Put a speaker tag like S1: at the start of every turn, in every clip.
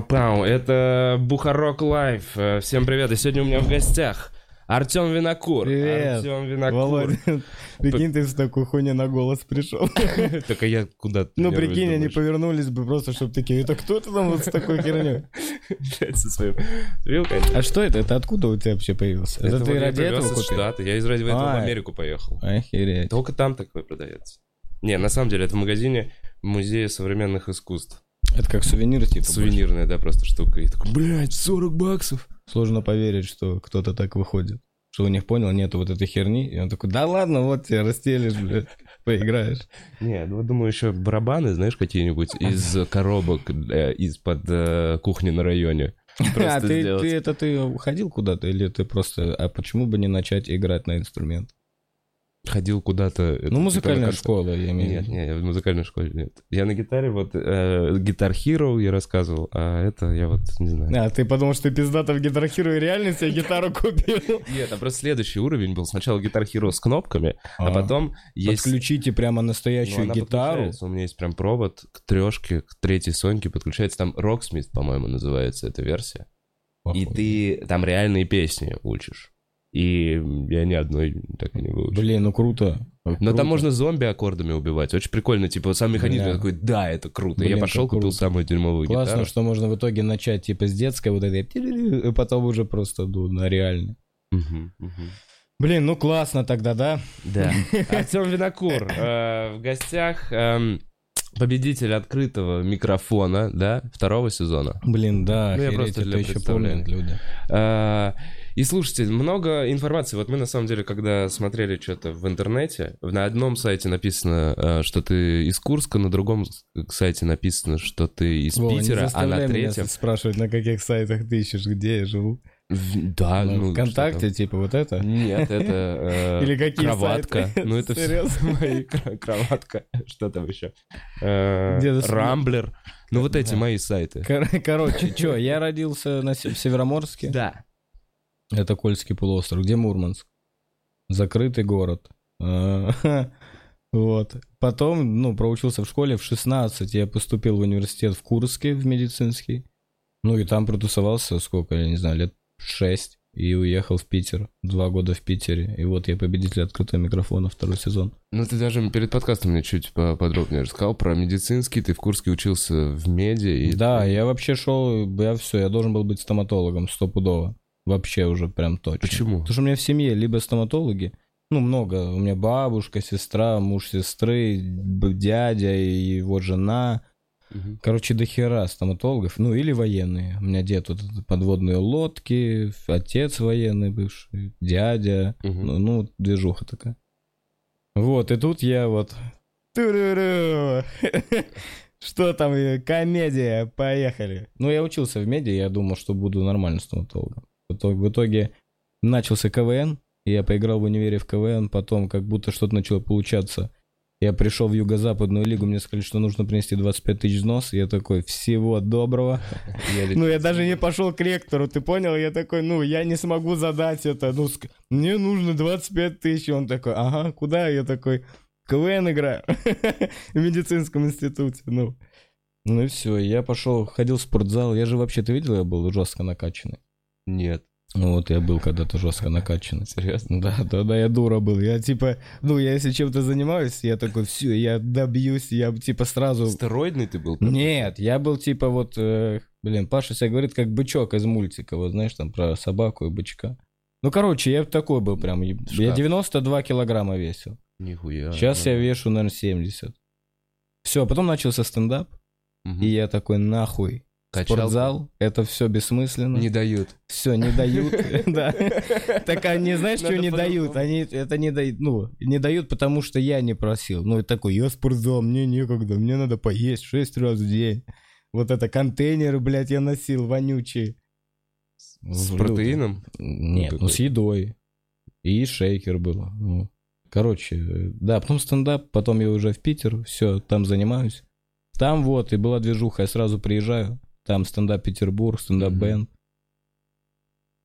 S1: Пау, вау, ваучки, пау, пау. Это Бухарог Live. Э, Всем привет. И сегодня у меня в гостях Артем Винокур.
S2: Привет,
S1: Артем Винокур.
S2: Володя, прикинь, ты с такой хуйней на Голос пришел.
S1: Так а я куда-то...
S2: Ну, прикинь, они повернулись бы просто, чтобы такие, это кто ты там вот с такой херней?
S1: Блядь, со своим вилкой.
S2: А что это? Это откуда у тебя вообще появился? Это ты ради этого купил?
S1: Я из ради этого в
S2: А.
S1: Америку поехал.
S2: Охереть.
S1: Только там такое продается. Не, на самом деле, это в магазине Музея современных искусств.
S2: Это как сувенир, типа?
S1: Сувенирная, да, просто штука. И такой, блядь, 40 баксов.
S2: больше? Сложно поверить, что кто-то так выходит. Что у них понял, нету вот этой херни. И он такой, да ладно, вот тебе растелишь, блядь, поиграешь.
S1: Не, ну думаю, еще барабаны, знаешь, какие-нибудь из коробок э, из-под э, кухни на районе.
S2: А ты, ты это ты ходил куда-то или ты просто... А почему бы не начать играть на инструмент?
S1: Ходил куда-то... это,
S2: Ну,
S1: типа,
S2: музыкальная школа, я имею в
S1: Нет,
S2: виду.
S1: нет, я в музыкальной школе нет. Я на гитаре вот э, Guitar Hero я рассказывал, а это я вот не знаю.
S2: А, ты подумал, что ты пиздато в Guitar Hero и реально себе гитару купил?
S1: Нет, а просто следующий уровень был. Сначала Guitar Hero с кнопками, а, потом есть...
S2: Подключите прямо
S1: Ну,
S2: настоящую
S1: она
S2: гитару.
S1: У меня есть прям провод к трешке, к третьей Соньке подключается. Там Rocksmith, по-моему, называется эта версия. И ты там реальные песни учишь. И я ни одной так и не выучил.
S2: Блин, ну круто.
S1: Но
S2: Круто.
S1: там можно зомби аккордами убивать. Очень прикольно. Типа сам механизм я такой, да, это круто.
S2: Блин,
S1: я пошел, купил
S2: круто.
S1: самую дерьмовую
S2: Классно,
S1: гитару.
S2: что можно в итоге начать типа с детской вот этой, и потом уже просто ну, на реально.
S1: Мгм, мгм.
S2: Блин, ну классно тогда, да?
S1: Да. Артем Винокур э, в гостях. эм, Победитель открытого микрофона, да, второго сезона.
S2: Блин, да,
S1: Ну, я просто для
S2: еще помнят люди.
S1: А, И слушайте, много информации. Вот мы на самом деле, когда смотрели что-то в интернете, на одном сайте написано, а, что ты из Курска, на другом сайте написано, что ты из
S2: не
S1: Питера, а на
S2: меня
S1: третьем...
S2: спрашивать, на каких сайтах ты ищешь, где я живу.
S1: Да,
S2: Ну,
S1: ну...
S2: ВКонтакте, типа вот это?
S1: Нет, это э,
S2: Или какие
S1: кроватка.
S2: сайты?
S1: Ну, это все
S2: Серьезно?
S1: мои кроватка. Что там еще? Э, Рамблер. Ну, вот эти мои сайты.
S2: Кор- Короче, что, я родился на Североморске.
S1: Да.
S2: Это Кольский полуостров. Где Мурманск? Закрытый город. А, Вот. Потом, ну, проучился в школе в 16. Я поступил в университет в Курске, в медицинский. Ну, и там протусовался, сколько, я не знаю, лет 6. И уехал в Питер. Два года в Питере. И вот я победитель открытого микрофона, второй сезон.
S1: Ну, ты даже перед подкастом мне чуть поподробнее рассказал про медицинский. Ты в Курске учился в меди. И...
S2: Да, я вообще шел, я все, я должен был быть стоматологом стопудово. Вообще уже прям точно.
S1: Почему?
S2: Потому что у меня в семье либо стоматологи, ну, много. У меня бабушка, сестра, муж сестры, дядя и его жена.
S1: Мгм.
S2: Короче, до хера стоматологов. Ну, или военные. У меня дед вот подводные лодки, отец военный бывший, дядя.
S1: Мгм.
S2: Ну, ну, движуха такая. Вот, и тут я вот... Что там, э, комедия, поехали. Ну, я учился в меди, я думал, что буду нормальным стоматологом. В итоге, в итоге начался КВН, я поиграл в универе в КВН, потом как будто что-то начало получаться. Я пришел в Юго-Западную лигу, мне сказали, что нужно принести 25 тысяч взнос. Я такой, всего доброго. Ну, я даже не пошел к ректору, ты понял? Я такой, ну, я не смогу задать это. Ну, мне нужно 25 тысяч. Он такой, ага, куда? Я такой, КВН играю в медицинском институте. Ну, ну и все, я пошел, ходил в спортзал. Я же вообще, ты видел, я был жестко накачанный.
S1: Нет.
S2: Ну вот я был когда-то жестко накачанный.
S1: Серьезно?
S2: Да, да, да, я дура был. Я типа, ну, я если чем-то занимаюсь, я такой, все, я добьюсь, я типа сразу...
S1: Стероидный ты был?
S2: Нет, я был типа вот, э, блин, Паша себя говорит, как бычок из мультика, вот знаешь, там про собаку и бычка. Ну, короче, я такой был прям, я
S1: Шкаф.
S2: 92 килограмма весил.
S1: Нихуя.
S2: Сейчас я вешу, наверное, 70. Все, потом начался стендап,
S1: Мгм.
S2: и я такой, нахуй,
S1: Качалку
S2: спортзал, это все бессмысленно.
S1: Не дают.
S2: Все, не дают, да. Так они, знаешь, что не дают? Они это не дают, ну, не дают, потому что я не просил. Ну, и такой, я спортзал, мне некогда, мне надо поесть шесть раз в день. Вот это контейнеры, блядь, я носил, вонючие.
S1: С протеином?
S2: Нет, ну с едой. И шейкер был. ну. Короче, да, потом стендап, потом я уже в Питер, все, там занимаюсь. Там вот, и была движуха, я сразу приезжаю. Там стендап Петербург, стендап бенд.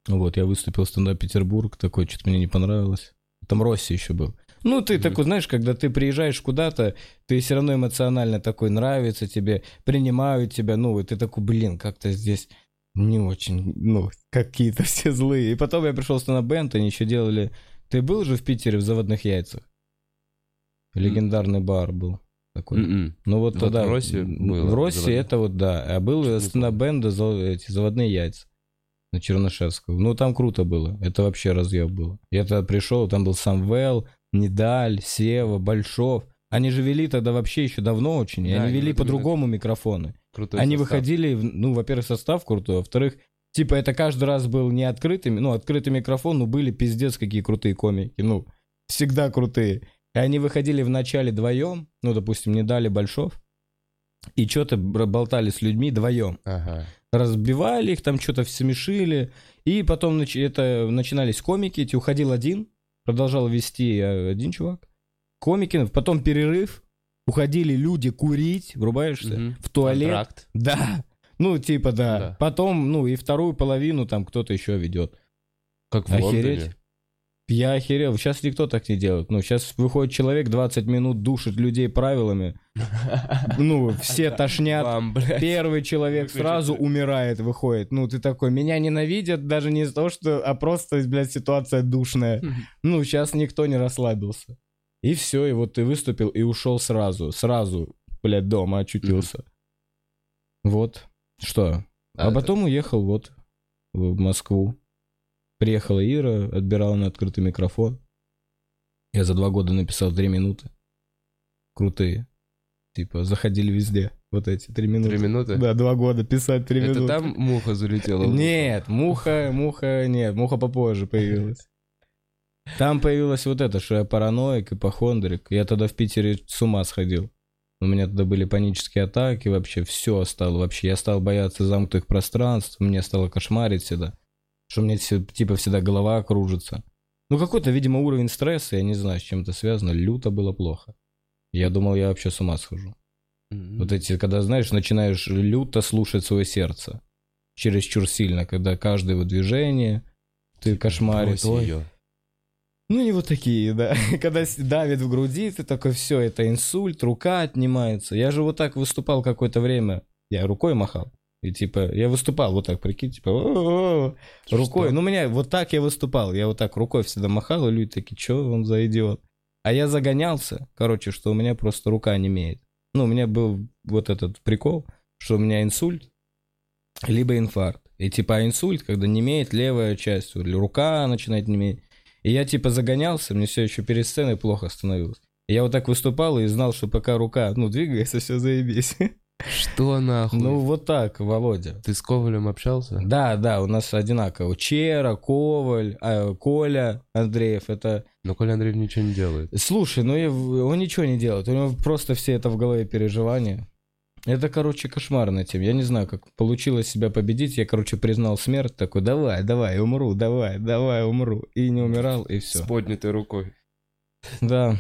S2: Вот, я выступил в стендап Петербург, такой, что-то мне не понравилось. Там Росси еще был. Ну, ты такой, знаешь, когда ты приезжаешь куда-то, ты все равно эмоционально такой, нравится тебе, принимают тебя, ну, и ты такой, блин, как-то здесь не очень, ну, какие-то все злые. И потом я пришел на бенд, они еще делали... Ты был же в Питере в заводных яйцах? Легендарный бар был такой.
S1: М-м.
S2: Ну вот
S1: Вот
S2: тогда...
S1: в России было
S2: В России это вот, да. А был стендап бенда эти заводные яйца на Чернышевского. Ну, там круто было. Это вообще разъеб было. Я тогда пришел, там был Самвел, Недаль, Сева, Большов. Они же вели тогда вообще еще давно очень.
S1: Да,
S2: они вели по-другому микрофоны.
S1: Крутой
S2: Они
S1: состав.
S2: выходили, ну, во-первых, состав крутой, во-вторых, типа это каждый раз был не открытый, ну, открытый микрофон, но были пиздец какие крутые комики, ну, всегда крутые. И они выходили в начале вдвоем, ну, допустим, не дали Большов, и что-то болтали с людьми вдвоем.
S1: Ага.
S2: Разбивали их, там что-то смешили, и потом нач- это, начинались комики, эти, уходил один, продолжал вести э, один чувак, комики, потом перерыв, уходили люди курить, врубаешься,
S1: Мгм.
S2: в туалет,
S1: Контракт.
S2: да. Ну, типа, да.
S1: Да.
S2: Потом, ну, и вторую половину там кто-то еще ведет.
S1: Как в
S2: Охереть.
S1: Лондоне.
S2: Я охерел. Сейчас никто так не делает. Ну, сейчас выходит человек, 20 минут душит людей правилами. Ну, все тошнят. Первый человек сразу умирает, выходит. Ну, ты такой, меня ненавидят даже не из-за того, что... А просто, блядь, ситуация душная. Ну, сейчас никто не расслабился. И все, и вот ты выступил и ушел сразу. Сразу, блядь, дома очутился. Вот. Что? А, потом уехал вот в Москву. Приехала Ира, отбирала на открытый микрофон. Я за два года написал три минуты. Крутые. Типа, заходили везде. Вот эти три минуты.
S1: Три минуты?
S2: Да, два года писать три
S1: Это
S2: минуты.
S1: там муха залетела?
S2: Нет, муха, муха, нет, муха попозже появилась. Там появилась вот это, что я параноик, ипохондрик. Я тогда в Питере с ума сходил. У меня тогда были панические атаки, вообще все стало вообще. Я стал бояться замкнутых пространств, мне стало кошмарить всегда. Что мне все, типа всегда голова кружится. Ну какой-то, видимо, уровень стресса, я не знаю, с чем это связано, люто было плохо. Я думал, я вообще с ума схожу.
S1: Мгм.
S2: Вот эти, когда, знаешь, начинаешь люто слушать свое сердце. Чересчур сильно, когда каждое его движение ты кошмарит.
S1: Брось
S2: Ой.
S1: её.
S2: Ну, не вот такие, да. Когда давит в груди, ты такой, все, это инсульт, рука отнимается. Я же вот так выступал какое-то время. Я рукой махал. И типа, я выступал вот так, прикинь, типа, рукой. Ну, меня вот так я выступал. Я вот так рукой всегда махал, и люди такие, что он за идиот? А я загонялся, короче, что у меня просто рука не имеет. Ну, у меня был вот этот прикол, что у меня инсульт, либо инфаркт. И типа а инсульт, когда не имеет левая часть, или рука начинает не иметь. И я типа загонялся, мне все еще перед сценой плохо становилось. И я вот так выступал и знал, что пока рука, ну, двигается, все заебись.
S1: Что нахуй?
S2: Ну, вот так, Володя.
S1: Ты с Ковалем общался?
S2: Да, да, у нас одинаково. Чера, Коваль, а, Коля, Андреев, это...
S1: Но Коля Андреев ничего не делает.
S2: Слушай, ну я- он ничего не делает, у него просто все это в голове переживания. Это, короче, кошмарная тема. Я не знаю, как получилось себя победить. Я, короче, признал смерть, такой, давай, давай, умру, давай, давай, умру. И не умирал, и все.
S1: С поднятой рукой.
S2: Да.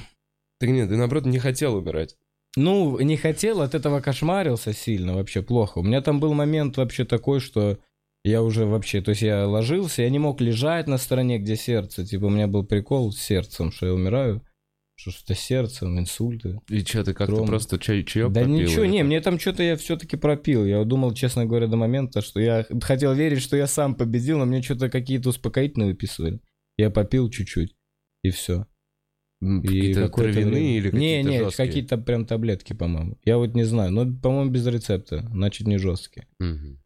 S1: Ты нет, ты наоборот не хотел умирать.
S2: Ну, не хотел, от этого кошмарился сильно, вообще плохо. У меня там был момент вообще такой, что я уже вообще, то есть я ложился, я не мог лежать на стороне, где сердце. Типа у меня был прикол с сердцем, что я умираю, что что-то с сердцем, инсульты.
S1: И что, ты как-то просто чай, чаек
S2: да
S1: попил
S2: ничего, не, мне там что-то я все-таки пропил. Я думал, честно говоря, до момента, что я хотел верить, что я сам победил, но мне что-то какие-то успокоительные выписывали. Я попил чуть-чуть, и все.
S1: Какие-то травяные или
S2: Не,
S1: какие-то
S2: не,
S1: жесткие?
S2: какие-то прям таблетки, по-моему. Я вот не знаю, но, по-моему, без рецепта, значит, не жесткие.
S1: Мгм.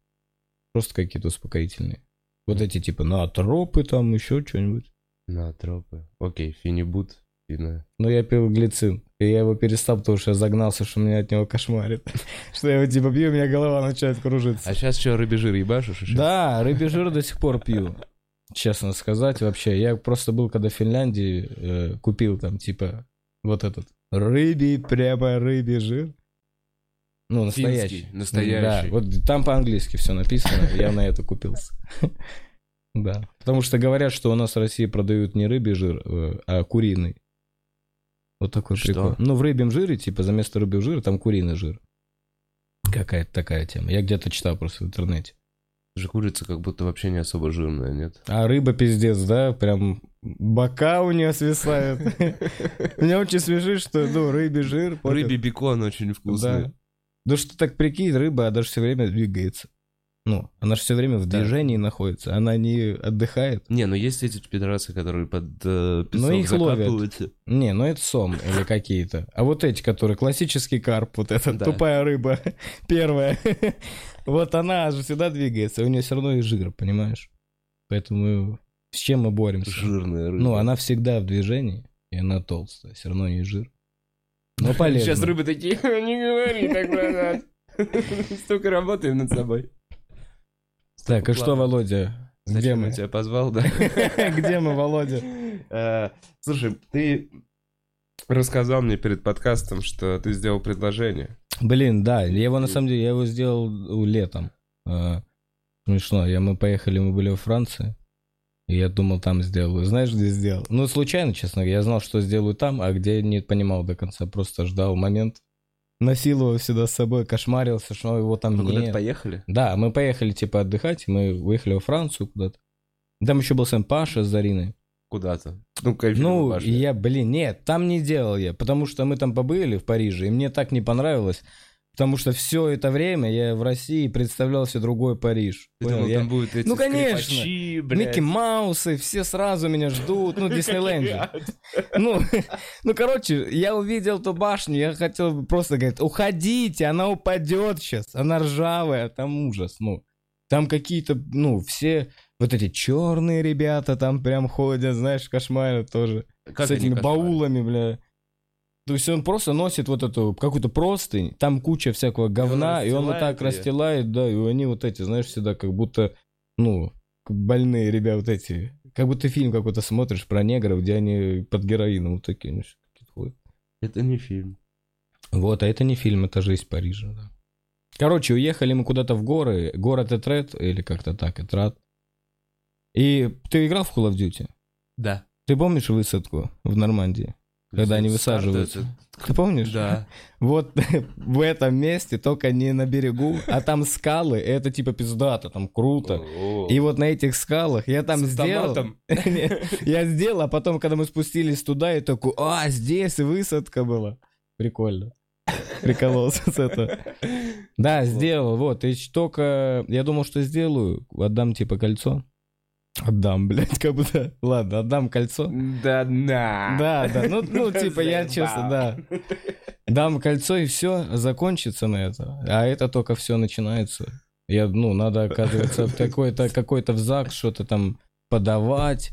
S2: Просто какие-то успокоительные. Вот эти типа наотропы там, еще что-нибудь.
S1: На, тропы. Окей, финибут. фина.
S2: Но я пил глицин, и я его перестал, потому что я загнался, что меня от него кошмарит. Что я его типа пью, у меня голова начинает кружиться.
S1: А сейчас что, рыбий жир ебашишь?
S2: Да, рыбий жир до сих пор пью. Честно сказать, вообще. Я просто был, когда в Финляндии, э, купил там, типа, вот этот рыбий, прямо рыбий жир. Ну, настоящий.
S1: Финский, настоящий.
S2: Да, вот там по-английски все написано, я на это купился. Да. Потому что говорят, что у нас в России продают не рыбий жир, э, а куриный. Вот такой
S1: Что?
S2: прикол. Ну, в рыбьем жире, типа, за место рыбьего жира там куриный жир. Какая-то такая тема. Я где-то читал просто в интернете.
S1: Же курица как будто вообще не особо жирная, нет?
S2: А рыба пиздец, да, прям бока у нее свисают. Меня очень свежит, что, ну, рыбий жир.
S1: Рыбий бекон очень вкусный.
S2: Да. Да что так прикинь, рыба, она же все время двигается. Ну, она же все время в
S1: Да.
S2: движении находится, она не отдыхает.
S1: Не, ну есть эти пидорасы, которые под э, песок
S2: Ну, их ловят. Не, ну это сом или какие-то. А вот эти, которые классический карп, вот эта
S1: Да.
S2: тупая рыба, первая. Вот она же всегда двигается, у нее все равно и жир, понимаешь? Поэтому с чем мы боремся?
S1: Жирная рыба.
S2: Ну, она всегда в движении, и она толстая, все равно не жир. Но полезно.
S1: Сейчас рыбы такие, не говори так про нас. Столько работаем над собой.
S2: Так, и что. Володя? Где мы?
S1: тебя позвал, да?
S2: Где мы, Володя?
S1: Э, Слушай, ты рассказал мне перед подкастом, что ты сделал предложение.
S2: Блин, да, я его на самом деле, я его сделал летом. А, Смешно, я, мы поехали, мы были во Франции, и я думал, там сделаю. Знаешь, где сделал? Ну, случайно, честно говоря, я знал, что сделаю там, а где не понимал до конца, просто ждал момент. Носил его всегда с собой, кошмарился, что его там
S1: Вы куда-то поехали?
S2: Да, мы поехали, типа, отдыхать, мы выехали во Францию куда-то. Там еще был сам Паша с Зариной.
S1: Куда-то. Ну.
S2: Ну, я, блин, нет, там не делал я, потому что мы там побыли в Париже, и мне так не понравилось, потому что все это время я в России представлял себе другой Париж.
S1: Ты
S2: Понял?
S1: думал,
S2: Я-
S1: там будут эти
S2: Ну, конечно. Микки Маусы, все сразу меня ждут, ну, Диснейленде. Ну, ну, короче, я увидел ту башню, я хотел просто говорить, уходите, она упадет сейчас, она ржавая, там ужас, ну. Там какие-то, ну, все вот эти черные ребята там прям ходят, знаешь, кошмарят тоже.
S1: Как
S2: с этими
S1: кошмарят?
S2: баулами, бля. То есть он просто носит вот эту какую-то простынь, там куча всякого говна, и он, вот так
S1: её.
S2: расстилает, да, и они вот эти, знаешь, всегда как будто, ну, больные ребята вот эти. Как будто фильм какой-то смотришь про негров, где они под героином вот такие, ну, какие-то.
S1: Это не фильм.
S2: Вот, а это не фильм, это жизнь Парижа, да. Короче, уехали мы куда-то в горы, город Этрет, или как-то так, Этрат. И ты играл в Call of Duty?
S1: Да.
S2: Ты помнишь высадку в Нормандии? Когда они высаживаются. Ты помнишь?
S1: Да.
S2: Вот в этом месте, только не на берегу, а там скалы, и это типа пиздато, там круто. И вот на этих скалах я там
S1: С
S2: сделал... Я сделал, а потом, когда мы спустились туда, я такой, а, здесь высадка была. Прикольно. Прикололся с этого. Да, сделал, вот. И только я думал, что сделаю, отдам типа кольцо. Отдам, блядь, как будто... Ладно, отдам кольцо.
S1: Да, на.
S2: Да, да, ну, ну типа я честно, да. Дам кольцо и все, закончится на это. А это только все начинается. Я, ну, надо, оказывается, какой-то какой-то в ЗАГС что-то там подавать.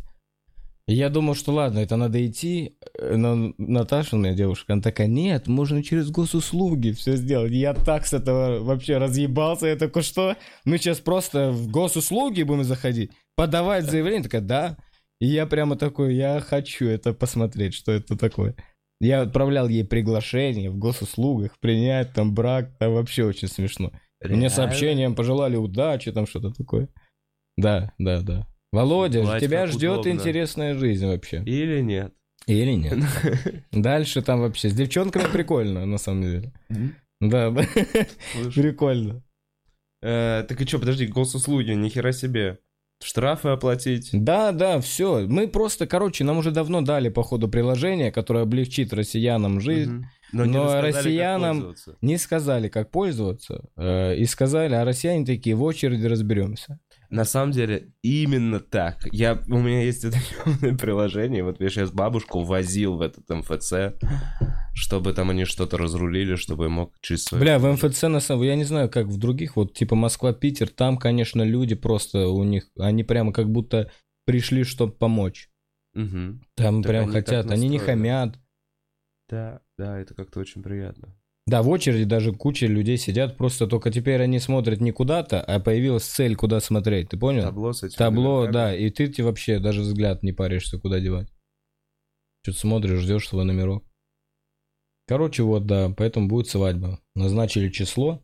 S2: Я думал, что ладно, это надо идти, э, но Наташа, моя девушка, она такая, нет, можно через госуслуги все сделать. Я так с этого вообще разъебался, я такой, что? Мы сейчас просто в госуслуги будем заходить, подавать заявление? Такая, да. И я прямо такой, я хочу это посмотреть, что это такое. Я отправлял ей приглашение в госуслугах, принять там брак, там вообще очень смешно. Мне
S1: Реально?
S2: сообщением пожелали удачи, там что-то такое. Да, да, да. Володя,
S1: Бать,
S2: тебя ждет
S1: удобно.
S2: интересная жизнь вообще.
S1: Или нет?
S2: Или нет? Дальше там вообще с девчонками прикольно, на самом деле. Да, прикольно.
S1: Э, Так и что, подожди, госуслуги, нихера себе. Штрафы оплатить.
S2: Да, да, все. Мы просто, короче, нам уже давно дали, походу, приложение, которое облегчит россиянам жизнь.
S1: Мгм. Но, не
S2: Но
S1: рассказали,
S2: россиянам-. Не сказали, как пользоваться, э, и сказали, а россияне такие, в очереди разберемся.
S1: На самом деле, именно так. Я, у меня есть это приложение, вот я сейчас бабушку возил в этот МФЦ, чтобы там они что-то разрулили, чтобы я мог свой...
S2: Бля, в МФЦ на самом я не знаю, как в других, вот типа Москва, Питер, там, конечно, люди просто у них, они прямо как будто пришли, чтобы помочь.
S1: Мгм.
S2: Там
S1: Так
S2: прям
S1: они
S2: хотят, они не хамят.
S1: Да, да, это как-то очень приятно.
S2: Да, в очереди даже куча людей сидят, просто только теперь они смотрят не куда-то, а появилась цель, куда смотреть, ты понял?
S1: Табло с этим.
S2: Табло, да, и ты, ты вообще даже взгляд не паришься, куда девать. Что-то смотришь, ждешь свой номерок. Короче, вот, да, поэтому будет свадьба. Назначили число.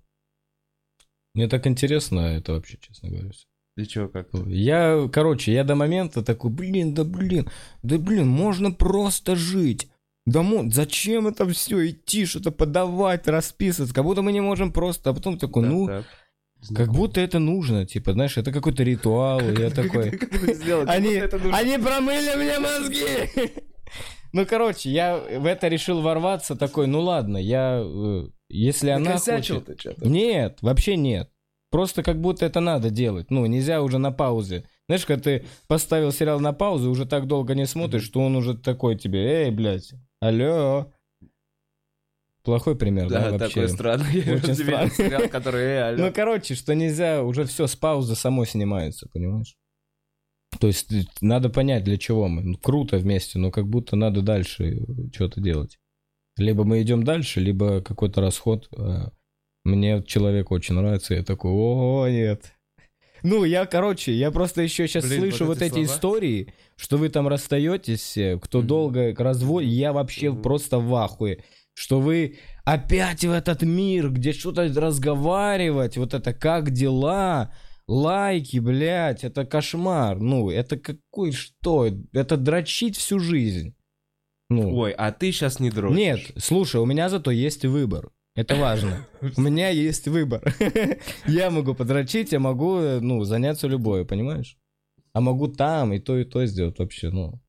S2: Мне так интересно это вообще, честно говоря.
S1: И чё, как?
S2: Я, короче, я до момента такой, блин, да блин, да блин, можно просто жить. Да мо- зачем это все идти, что-то подавать, расписываться, как будто мы не можем просто, а потом такой,
S1: Так,
S2: ну,
S1: так.
S2: Как будто это нужно, типа, знаешь, это какой-то ритуал, я такой... Они, они промыли мне мозги! Ну, короче, я в это решил ворваться, такой, ну ладно, я... э, Если она хочет...
S1: ты что-то.
S2: Нет, вообще нет. Просто как будто это надо делать. Ну, нельзя уже на паузе. Знаешь, когда ты поставил сериал на паузу, уже так долго не смотришь, что он уже такой тебе, эй, блядь, алло. Плохой пример, да,
S1: Да,
S2: вообще?
S1: такой странный.
S2: Очень странный.
S1: сериал, который, э, алло.
S2: Ну, короче, что нельзя, уже все с паузы само снимается, понимаешь? То есть э, надо понять, для чего мы. Ну, круто вместе, но как будто надо дальше что-то делать. Либо мы идем дальше, либо какой-то расход. А Мне человек очень нравится, я такой, о, нет. Ну, я, короче, я просто еще сейчас
S1: Блин,
S2: слышу
S1: вот
S2: вот,
S1: эти
S2: эти истории, что вы там расстаетесь, кто
S1: Мгм.
S2: долго развод, я вообще
S1: Мгм.
S2: просто в ахуе, что вы опять в этот мир, где что-то разговаривать, вот это как дела, лайки, блядь, это кошмар, ну, это какой, что, это дрочить всю жизнь. Ну,
S1: Ой, а ты сейчас не дрочишь.
S2: нет, слушай, у меня зато есть выбор. Это важно. У меня есть выбор. Я могу подрочить, я могу, э, ну, заняться любой, понимаешь? А могу там и то, и то сделать вообще, ну.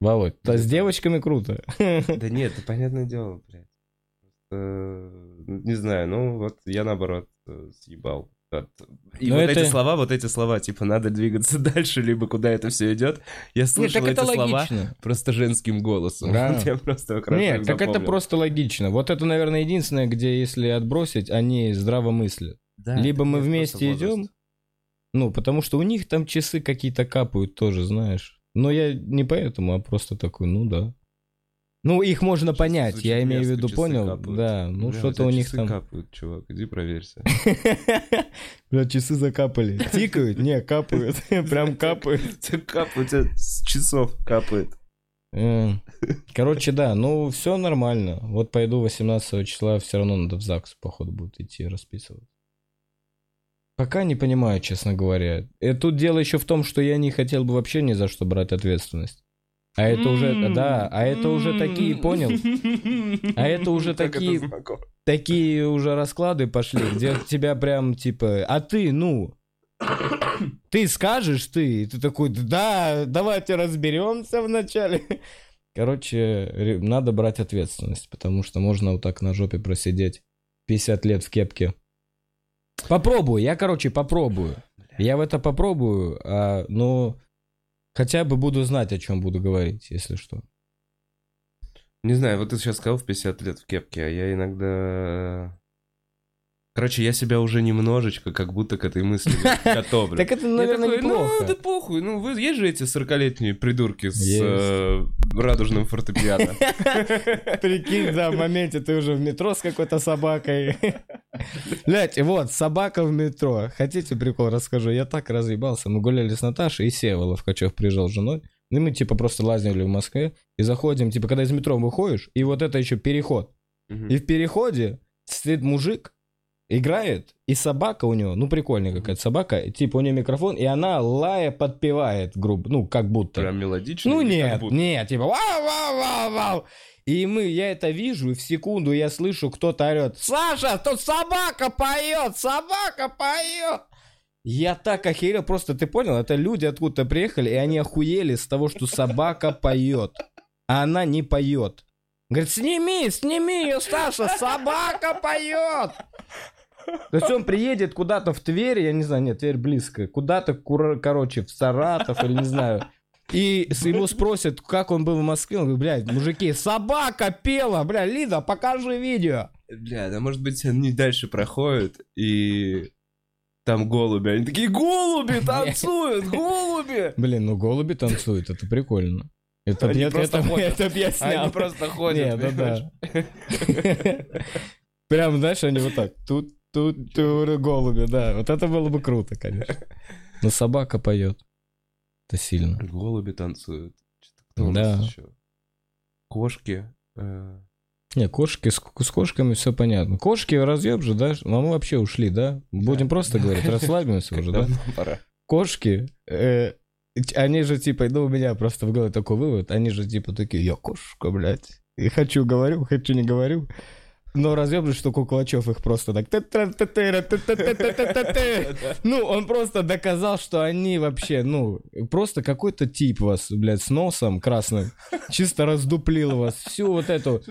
S2: Володь, да с девочками круто.
S1: Да нет, это понятное дело, блядь. Просто, Не знаю, ну вот я наоборот э, съебал. От- И
S2: Но
S1: вот
S2: это-
S1: эти слова, вот эти слова, типа, надо двигаться дальше, либо куда это все идет. Я
S2: Нет,
S1: слышал
S2: так
S1: эти слова
S2: логично.
S1: просто женским голосом.
S2: Да.
S1: Вот Я просто
S2: Нет, так это
S1: запомнил.
S2: просто логично. Вот это, наверное, единственное, где, если отбросить, они здраво мыслят.
S1: Да,
S2: Либо мы вместе идем, ну, потому что у них там часы какие-то капают тоже, знаешь. Но я не поэтому, а просто такой, ну да. Ну, их можно
S1: Часы
S2: понять, я имею в виду, понял?
S1: капают.
S2: Да, ну что-то у них
S1: часы
S2: там...
S1: капают, чувак, иди проверься.
S2: Бля, часы закапали. Тикают? Не, капают. Прям капают.
S1: Капают, у тебя с часов капает.
S2: Э, Короче, да, ну все нормально. Вот пойду 18 числа, все равно надо в ЗАГС, походу, будет идти расписывать. Пока не понимаю, честно говоря. И тут дело еще в том, что я не хотел бы вообще ни за что брать ответственность. А это уже, да, а это уже такие, понял? А это уже такие-. Такие уже расклады пошли, где тебя прям типа, а ты, ну, ты скажешь, ты, и ты такой, да, давайте разберемся вначале. Короче, надо брать ответственность, потому что можно вот так на жопе просидеть 50 лет в кепке. Попробую, я, короче, попробую. Я в это попробую, а, но хотя бы буду знать, о чем буду говорить, если что.
S1: Не знаю, вот ты сейчас сказал в 50 лет в кепке, а я иногда... Короче, я себя уже немножечко как будто к этой мысли готовлю.
S2: Так это, наверное,
S1: такой,
S2: неплохо.
S1: Ну, да похуй, ну, вы, есть же эти 40-летние придурки с э, радужным фортепиано.
S2: Прикинь, да, в моменте ты уже в метро с какой-то собакой. Блять, вот, собака в метро. Хотите прикол расскажу? Я так разъебался. Мы гуляли с Наташей, и Сева Ловкачев приезжал с женой. И мы, типа, просто лазили в Москве и заходим, типа, когда из метро выходишь, и вот это еще переход. И в переходе стоит мужик, играет, и собака у него, ну, прикольная какая-то собака, типа, у нее микрофон, и она лая подпевает, грубо, ну, как будто.
S1: Прям мелодично?
S2: Ну нет, нет, типа вау, вау, вау, вау. И мы, я это вижу, и в секунду я слышу, кто-то орет, Саша, тут собака поет, собака поет. Я так охерел, просто ты понял, это люди откуда-то приехали, и они охуели с того, что собака поет, а она не поет. Говорит, сними, сними ее, Саша, собака поет. То есть он приедет куда-то в Тверь, я не знаю, нет, Тверь близко, куда-то, короче, в Саратов или не знаю. И ему спросят, как он был в Москве. Он говорит, блядь, мужики, собака пела, бля, Лида, покажи видео.
S1: Бля, да может быть они дальше проходят, и там голуби. Они такие, голуби танцуют, голуби!
S2: Блин, ну голуби танцуют, это прикольно. Это
S1: Они
S2: я,
S1: просто
S2: это,
S1: ходят.
S2: это я снял.
S1: Они просто ходят.
S2: Не, да, да. Прям, знаешь, они вот так. Тут, тут, голуби, да. Вот это было бы круто, конечно. Но собака поет. Это сильно.
S1: Голуби танцуют. Кто
S2: Да.
S1: Кошки.
S2: Не, кошки, с, с кошками все понятно. Кошки разъеб же, да? Ну, мы вообще ушли, да? Будем просто говорить, расслабимся уже, да?
S1: пора.
S2: Кошки, э, они же типа, ну, у меня просто в голове такой вывод, они же типа такие, я кошка, блядь. И хочу говорю, хочу не говорю. Но разъебли, что Куклачев их просто так... Ну, он просто доказал, что они вообще, ну, просто какой-то тип вас, блядь, с носом красным, чисто раздуплил вас. Всю вот эту...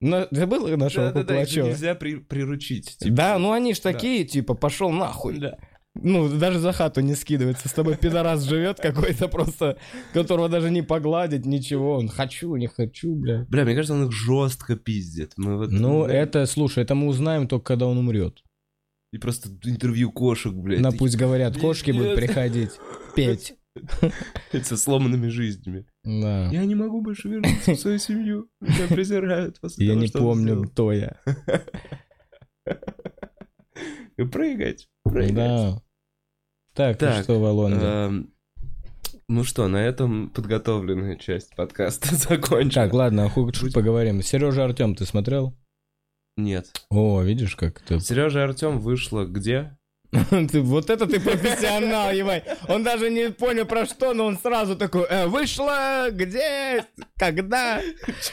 S2: На... Забыл нашего
S1: их
S2: Куклачева?
S1: нельзя при- приручить. типа.
S2: Да, ну они ж такие, типа, пошел нахуй.
S1: Да.
S2: Ну, даже за хату не скидывается. С тобой пидорас живет какой-то просто, которого даже не погладить, ничего. Он хочу, не хочу, бля.
S1: Бля, мне кажется, он их жестко пиздит. Мы вот,
S2: Ну,
S1: да,
S2: это, слушай, это мы узнаем только когда он умрет.
S1: И просто интервью кошек, блядь.
S2: На пусть говорят, кошки будут
S1: Пиздец.
S2: приходить петь.
S1: Со сломанными жизнями.
S2: Да.
S1: Я не могу больше вернуться в свою семью. Меня презирают
S2: Я
S1: того,
S2: не помню, кто я.
S1: И Прыгать, прыгать.
S2: Да. Так, ну
S1: Так,
S2: что, Волонда?
S1: Эм, Ну что, на этом подготовленная часть подкаста закончена.
S2: Так, ладно, а хуй поговорим. Сережа Артем, ты смотрел?
S1: Нет.
S2: О, видишь, как ты...
S1: Сережа Артем вышла где?
S2: Ты- Вот это ты профессионал, ебать. Он даже не понял про что, но он сразу такой, «Э, вышла, где, когда?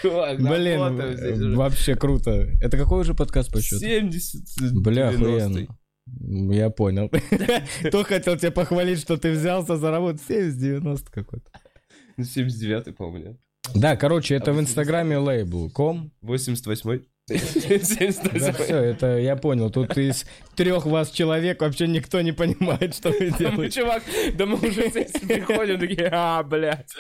S1: Чувак,
S2: Блин, вообще круто. Это какой уже подкаст по счету?
S1: 70
S2: Бля,
S1: 90-й.
S2: охуенно. Я понял. Кто хотел тебя похвалить, что ты взялся за работу? 790 какой-то.
S1: 79 по-моему,
S2: Да, короче, это в инстаграме лейбл.com.
S1: 88
S2: да
S1: 78-й.
S2: все, это я понял. Тут из трех вас человек вообще никто не понимает, что вы
S1: Мы,
S2: делаете.
S1: чувак, да мы уже здесь приходим, такие, а, блядь.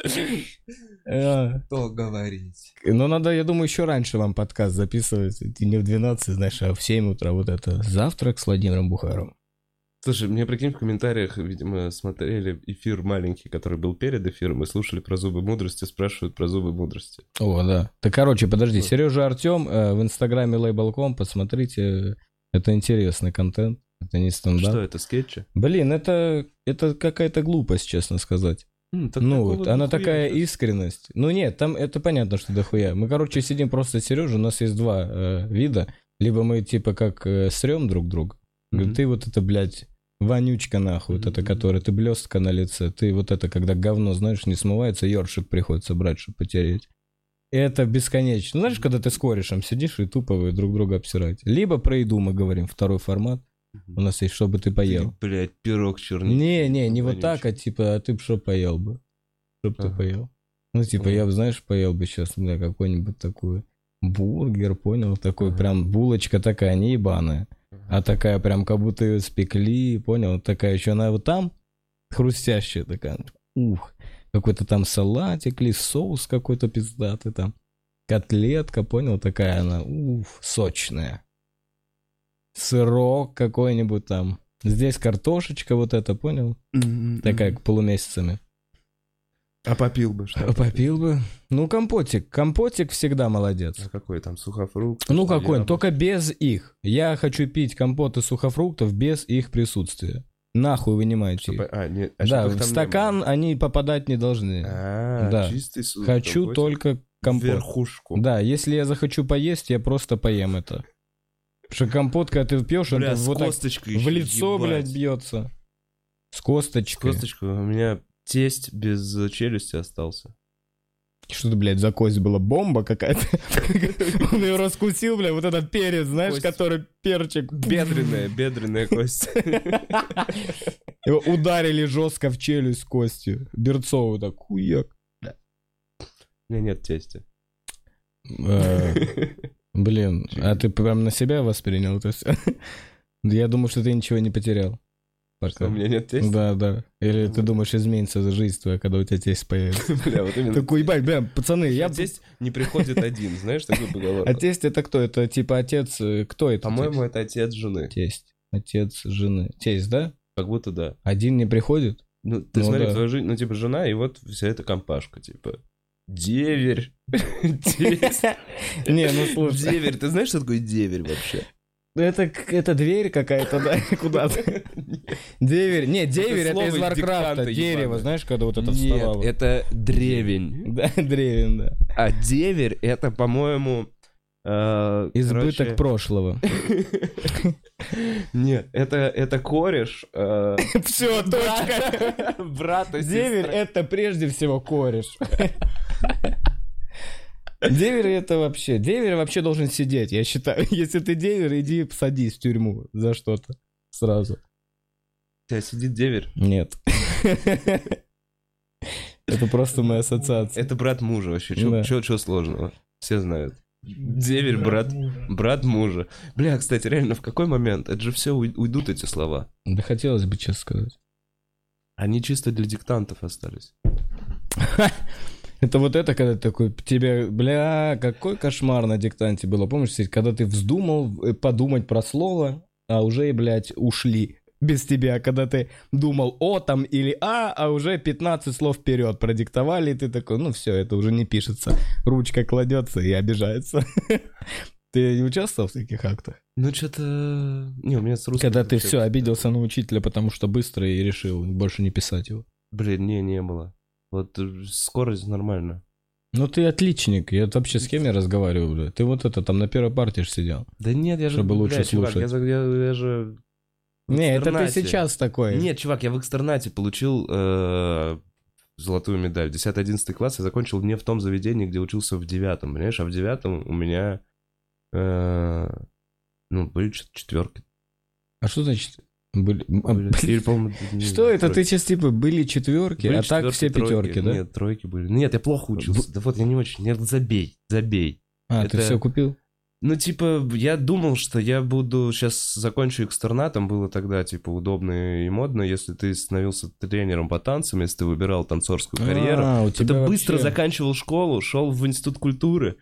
S2: А,
S1: Что говорить?
S2: Ну, надо, я думаю, еще раньше вам подкаст записывать. Не в 12, знаешь, а в 7 утра. Вот это завтрак с Владимиром Бухаром.
S1: Слушай, мне прикинь, в комментариях, видимо, смотрели эфир маленький, который был перед эфиром, и слушали про зубы мудрости, спрашивают про зубы мудрости.
S2: О, да. Так, короче, подожди.
S1: Вот.
S2: Сережа Артем в инстаграме Label.com, посмотрите. Это интересный контент. Это не стендап.
S1: Что это, скетчи?
S2: Блин, это, это какая-то глупость, честно сказать.
S1: М, так
S2: ну, вот, она такая
S1: сейчас.
S2: искренность. Ну нет, там это понятно, что дохуя. Мы, короче, сидим просто с Сережей, у нас есть два э, вида. Либо мы типа как э, срем друг друга.
S1: Мгм.
S2: ты вот это, блядь, вонючка нахуй, вот это, которая, ты блестка на лице, ты вот это, когда говно, знаешь, не смывается, ёршик приходится брать, чтобы потереть. Это бесконечно. Знаешь, когда ты с корешем сидишь и тупо вы друг друга обсираете. Либо про еду мы говорим, второй формат. У нас есть, чтобы ты поел.
S1: Ты, блядь, пирог черный.
S2: Не, не, не вот так, а типа, а ты бы что поел бы? Что бы ты
S1: Ага.
S2: поел? Ну, типа,
S1: Ага.
S2: я бы, знаешь, поел бы сейчас, бля, какой-нибудь такой бургер, понял? Такой
S1: Ага.
S2: прям булочка такая, не ебаная, а такая прям, как будто ее спекли, понял? Такая еще она вот там хрустящая такая. Ух, какой-то там салатик или соус какой-то пиздатый там. Котлетка, понял? Такая она, уф, сочная. Сырок какой-нибудь там. Здесь картошечка вот эта, понял?
S1: Мгм,
S2: Такая полумесяцами.
S1: А попил бы что?
S2: А Попил бы. Ну, компотик. Компотик всегда молодец.
S1: А какой там, сухофрукт?
S2: Ну, какой?
S1: яблоко?
S2: Только без их. Я хочу пить компот из сухофруктов без их присутствия. Нахуй вынимайте
S1: Чтобы-
S2: их.
S1: А, не, а
S2: Да, в стакан они попадать не должны.
S1: А,
S2: Да.
S1: чистый су-
S2: Хочу
S1: компотик.
S2: только компот.
S1: Верхушку.
S2: Да, если я захочу поесть, я просто поем это. Потому что компот, когда ты пьешь, он
S1: Бля, с
S2: вот так
S1: косточкой
S2: в лицо,
S1: ебать.
S2: блядь, бьется. С
S1: С
S2: косточкой.
S1: косточкой. У меня тесть без челюсти остался.
S2: Что это, блядь, за кость была? Бомба какая-то? Он ее раскусил, блядь, вот этот перец, знаешь, который перчик.
S1: Бедренная, бедренная кость.
S2: Его ударили жестко в челюсть костью. Берцову так, хуяк.
S1: У меня нет тестя.
S2: Э, Блин, а ты прям на себя воспринял это все? Я думаю, что ты ничего не потерял.
S1: Что, у меня нет тестя?
S2: Да, да. Или ты думаешь, изменится жизнь твоя, когда у тебя тесть появится?
S1: Бля, вот именно.
S2: Такой, ебать, бля, пацаны, я...
S1: Тесть не приходит один, знаешь, такой
S2: А
S1: поговорка.
S2: тесть это кто? Это типа отец... э, Кто это?
S1: По-моему, это отец жены.
S2: тесть. Отец жены. Тесть, да?
S1: Как будто да.
S2: Один не приходит?
S1: Ну, ты
S2: Ну
S1: смотри,
S2: да.
S1: твоя жизнь, ну, типа, жена, и вот вся эта компашка, типа. Деверь.
S2: Не, ну слушай.
S1: Деверь. Ты знаешь, что такое деверь вообще?
S2: Это, это дверь какая-то, да, куда-то. Деверь. Не, деверь это из Варкрафта. Дерево, знаешь, когда вот это
S1: Нет,
S2: вставало.
S1: это древень.
S2: Да, древень, да.
S1: А деверь это, по-моему, э,
S2: Избыток
S1: короче,
S2: прошлого.
S1: Нет, это, это кореш. э,
S2: Все, точка.
S1: Брата
S2: Деверь
S1: сестры.
S2: это прежде всего кореш. Деверь это вообще... Деверь вообще должен сидеть, я считаю. Если ты деверь, иди садись в тюрьму за что-то сразу.
S1: У тебя сидит деверь.
S2: Нет. Это просто моя ассоциация.
S1: Это брат мужа вообще. Чего сложного? Все знают. Деверь, брат, брат мужа. Бля, кстати, реально, в какой момент? Это же все уйдут эти слова.
S2: Да хотелось бы честно сказать.
S1: Они чисто для диктантов остались.
S2: Это вот это, когда ты такой, тебе, бля, какой кошмар на диктанте было. Помнишь, когда ты вздумал э, подумать про слово, а уже, блядь, ушли без тебя, когда ты думал «о» там или «а», а уже 15 слов вперед продиктовали, и ты такой, ну все, это уже не пишется. Ручка кладется и обижается. Ты не участвовал в таких актах?
S1: Ну, что-то... Не, у меня с русским...
S2: Когда ты все, обиделся на учителя, потому что быстро и решил больше не писать его.
S1: Блин, не, не было. Вот э, скорость нормально.
S2: Ну ты отличник, я вообще с кем я разговариваю, бля? Ты вот это там на первой партии сидел.
S1: Да нет, я же...
S2: Чтобы лучше
S1: бля, чувак,
S2: слушать.
S1: я, я, я же...
S2: Не, это ты сейчас такой.
S1: Нет, чувак, я в экстернате получил э, золотую медаль. 10-11 класс я закончил не в том заведении, где учился в девятом, понимаешь? А в девятом у меня, э, ну, были четверки.
S2: А что значит? Были... а,
S1: не
S2: Что это? Ты сейчас типа были четверки,
S1: Были
S2: а так все пятерки, да?
S1: Нет, тройки были. Нет, я плохо учился. Да вот я не очень. Нет, забей, забей.
S2: А, ты
S1: это-
S2: все купил?
S1: Ну, типа, я думал, что я буду сейчас закончу экстернатом, было тогда, типа, удобно и модно, если ты становился тренером по танцам, если ты выбирал танцорскую карьеру,
S2: А, у
S1: то ты
S2: тебя
S1: быстро
S2: вообще-
S1: заканчивал школу, шел в институт культуры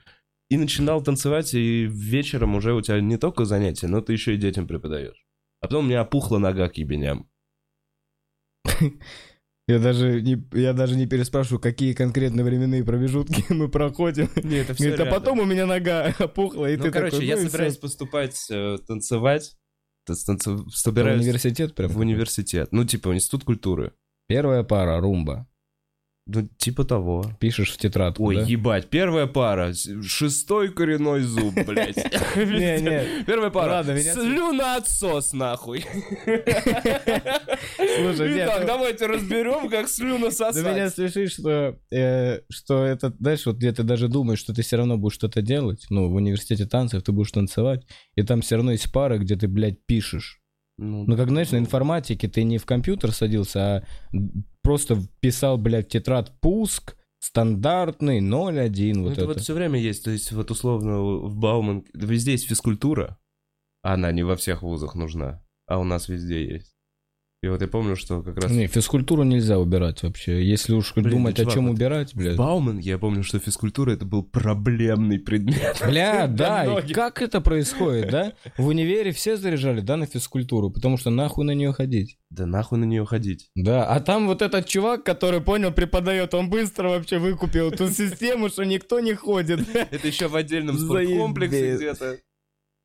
S1: и начинал танцевать, и вечером уже у тебя не только занятия, но ты еще и детям преподаешь. А потом у меня опухла нога к ебеням.
S2: Я даже не, я даже не переспрашиваю, какие конкретно временные промежутки мы проходим.
S1: Не, это
S2: Говорит, а потом у меня нога опухла, и
S1: Ну,
S2: ты
S1: короче,
S2: такой,
S1: я
S2: ну
S1: собираюсь
S2: всё.
S1: поступать, э, танцевать, т- станцев-
S2: В
S1: собираюсь
S2: университет прям?
S1: в университет. Ну, типа, в институт культуры.
S2: Первая пара, румба.
S1: Ну, типа того.
S2: Пишешь в тетрадку,
S1: Ой,
S2: да?
S1: ебать, первая пара, шестой коренной зуб, блядь.
S2: Не, не.
S1: Первая пара,
S2: меня-
S1: слюноотсос, нахуй.
S2: Слушай,
S1: Итак,
S2: ну-
S1: давайте разберем, как слюну
S2: Да меня
S1: сосать.
S2: смешит, что, э, что это, знаешь, вот где ты даже думаешь, что ты все равно будешь что-то делать, ну, в университете танцев ты будешь танцевать, и там все равно есть пары, где ты, блядь, пишешь. Ну, как, знаешь, на информатике ты не в компьютер садился, а просто писал, блядь, в тетрадь пуск, стандартный, 0.1,
S1: Ну,
S2: вот
S1: это
S2: это.
S1: вот все время есть, то есть вот условно в Бауман, везде есть физкультура, а она не во всех вузах нужна, а у нас везде есть. И вот я помню, что как раз
S2: Не, физкультуру нельзя убирать вообще. Если уж
S1: Блин,
S2: думать,
S1: да,
S2: о
S1: чувак,
S2: чем
S1: вот
S2: убирать, блядь.
S1: Бауман я помню, что физкультура это был проблемный предмет.
S2: Бля, да, и как это происходит, да? В универе все заряжали, да, на физкультуру, потому что нахуй на нее ходить.
S1: Да нахуй на нее ходить.
S2: Да, а там вот этот чувак, который понял, преподает, он быстро вообще выкупил эту систему, что никто не ходит.
S1: Это еще в отдельном спорткомплексе где-то.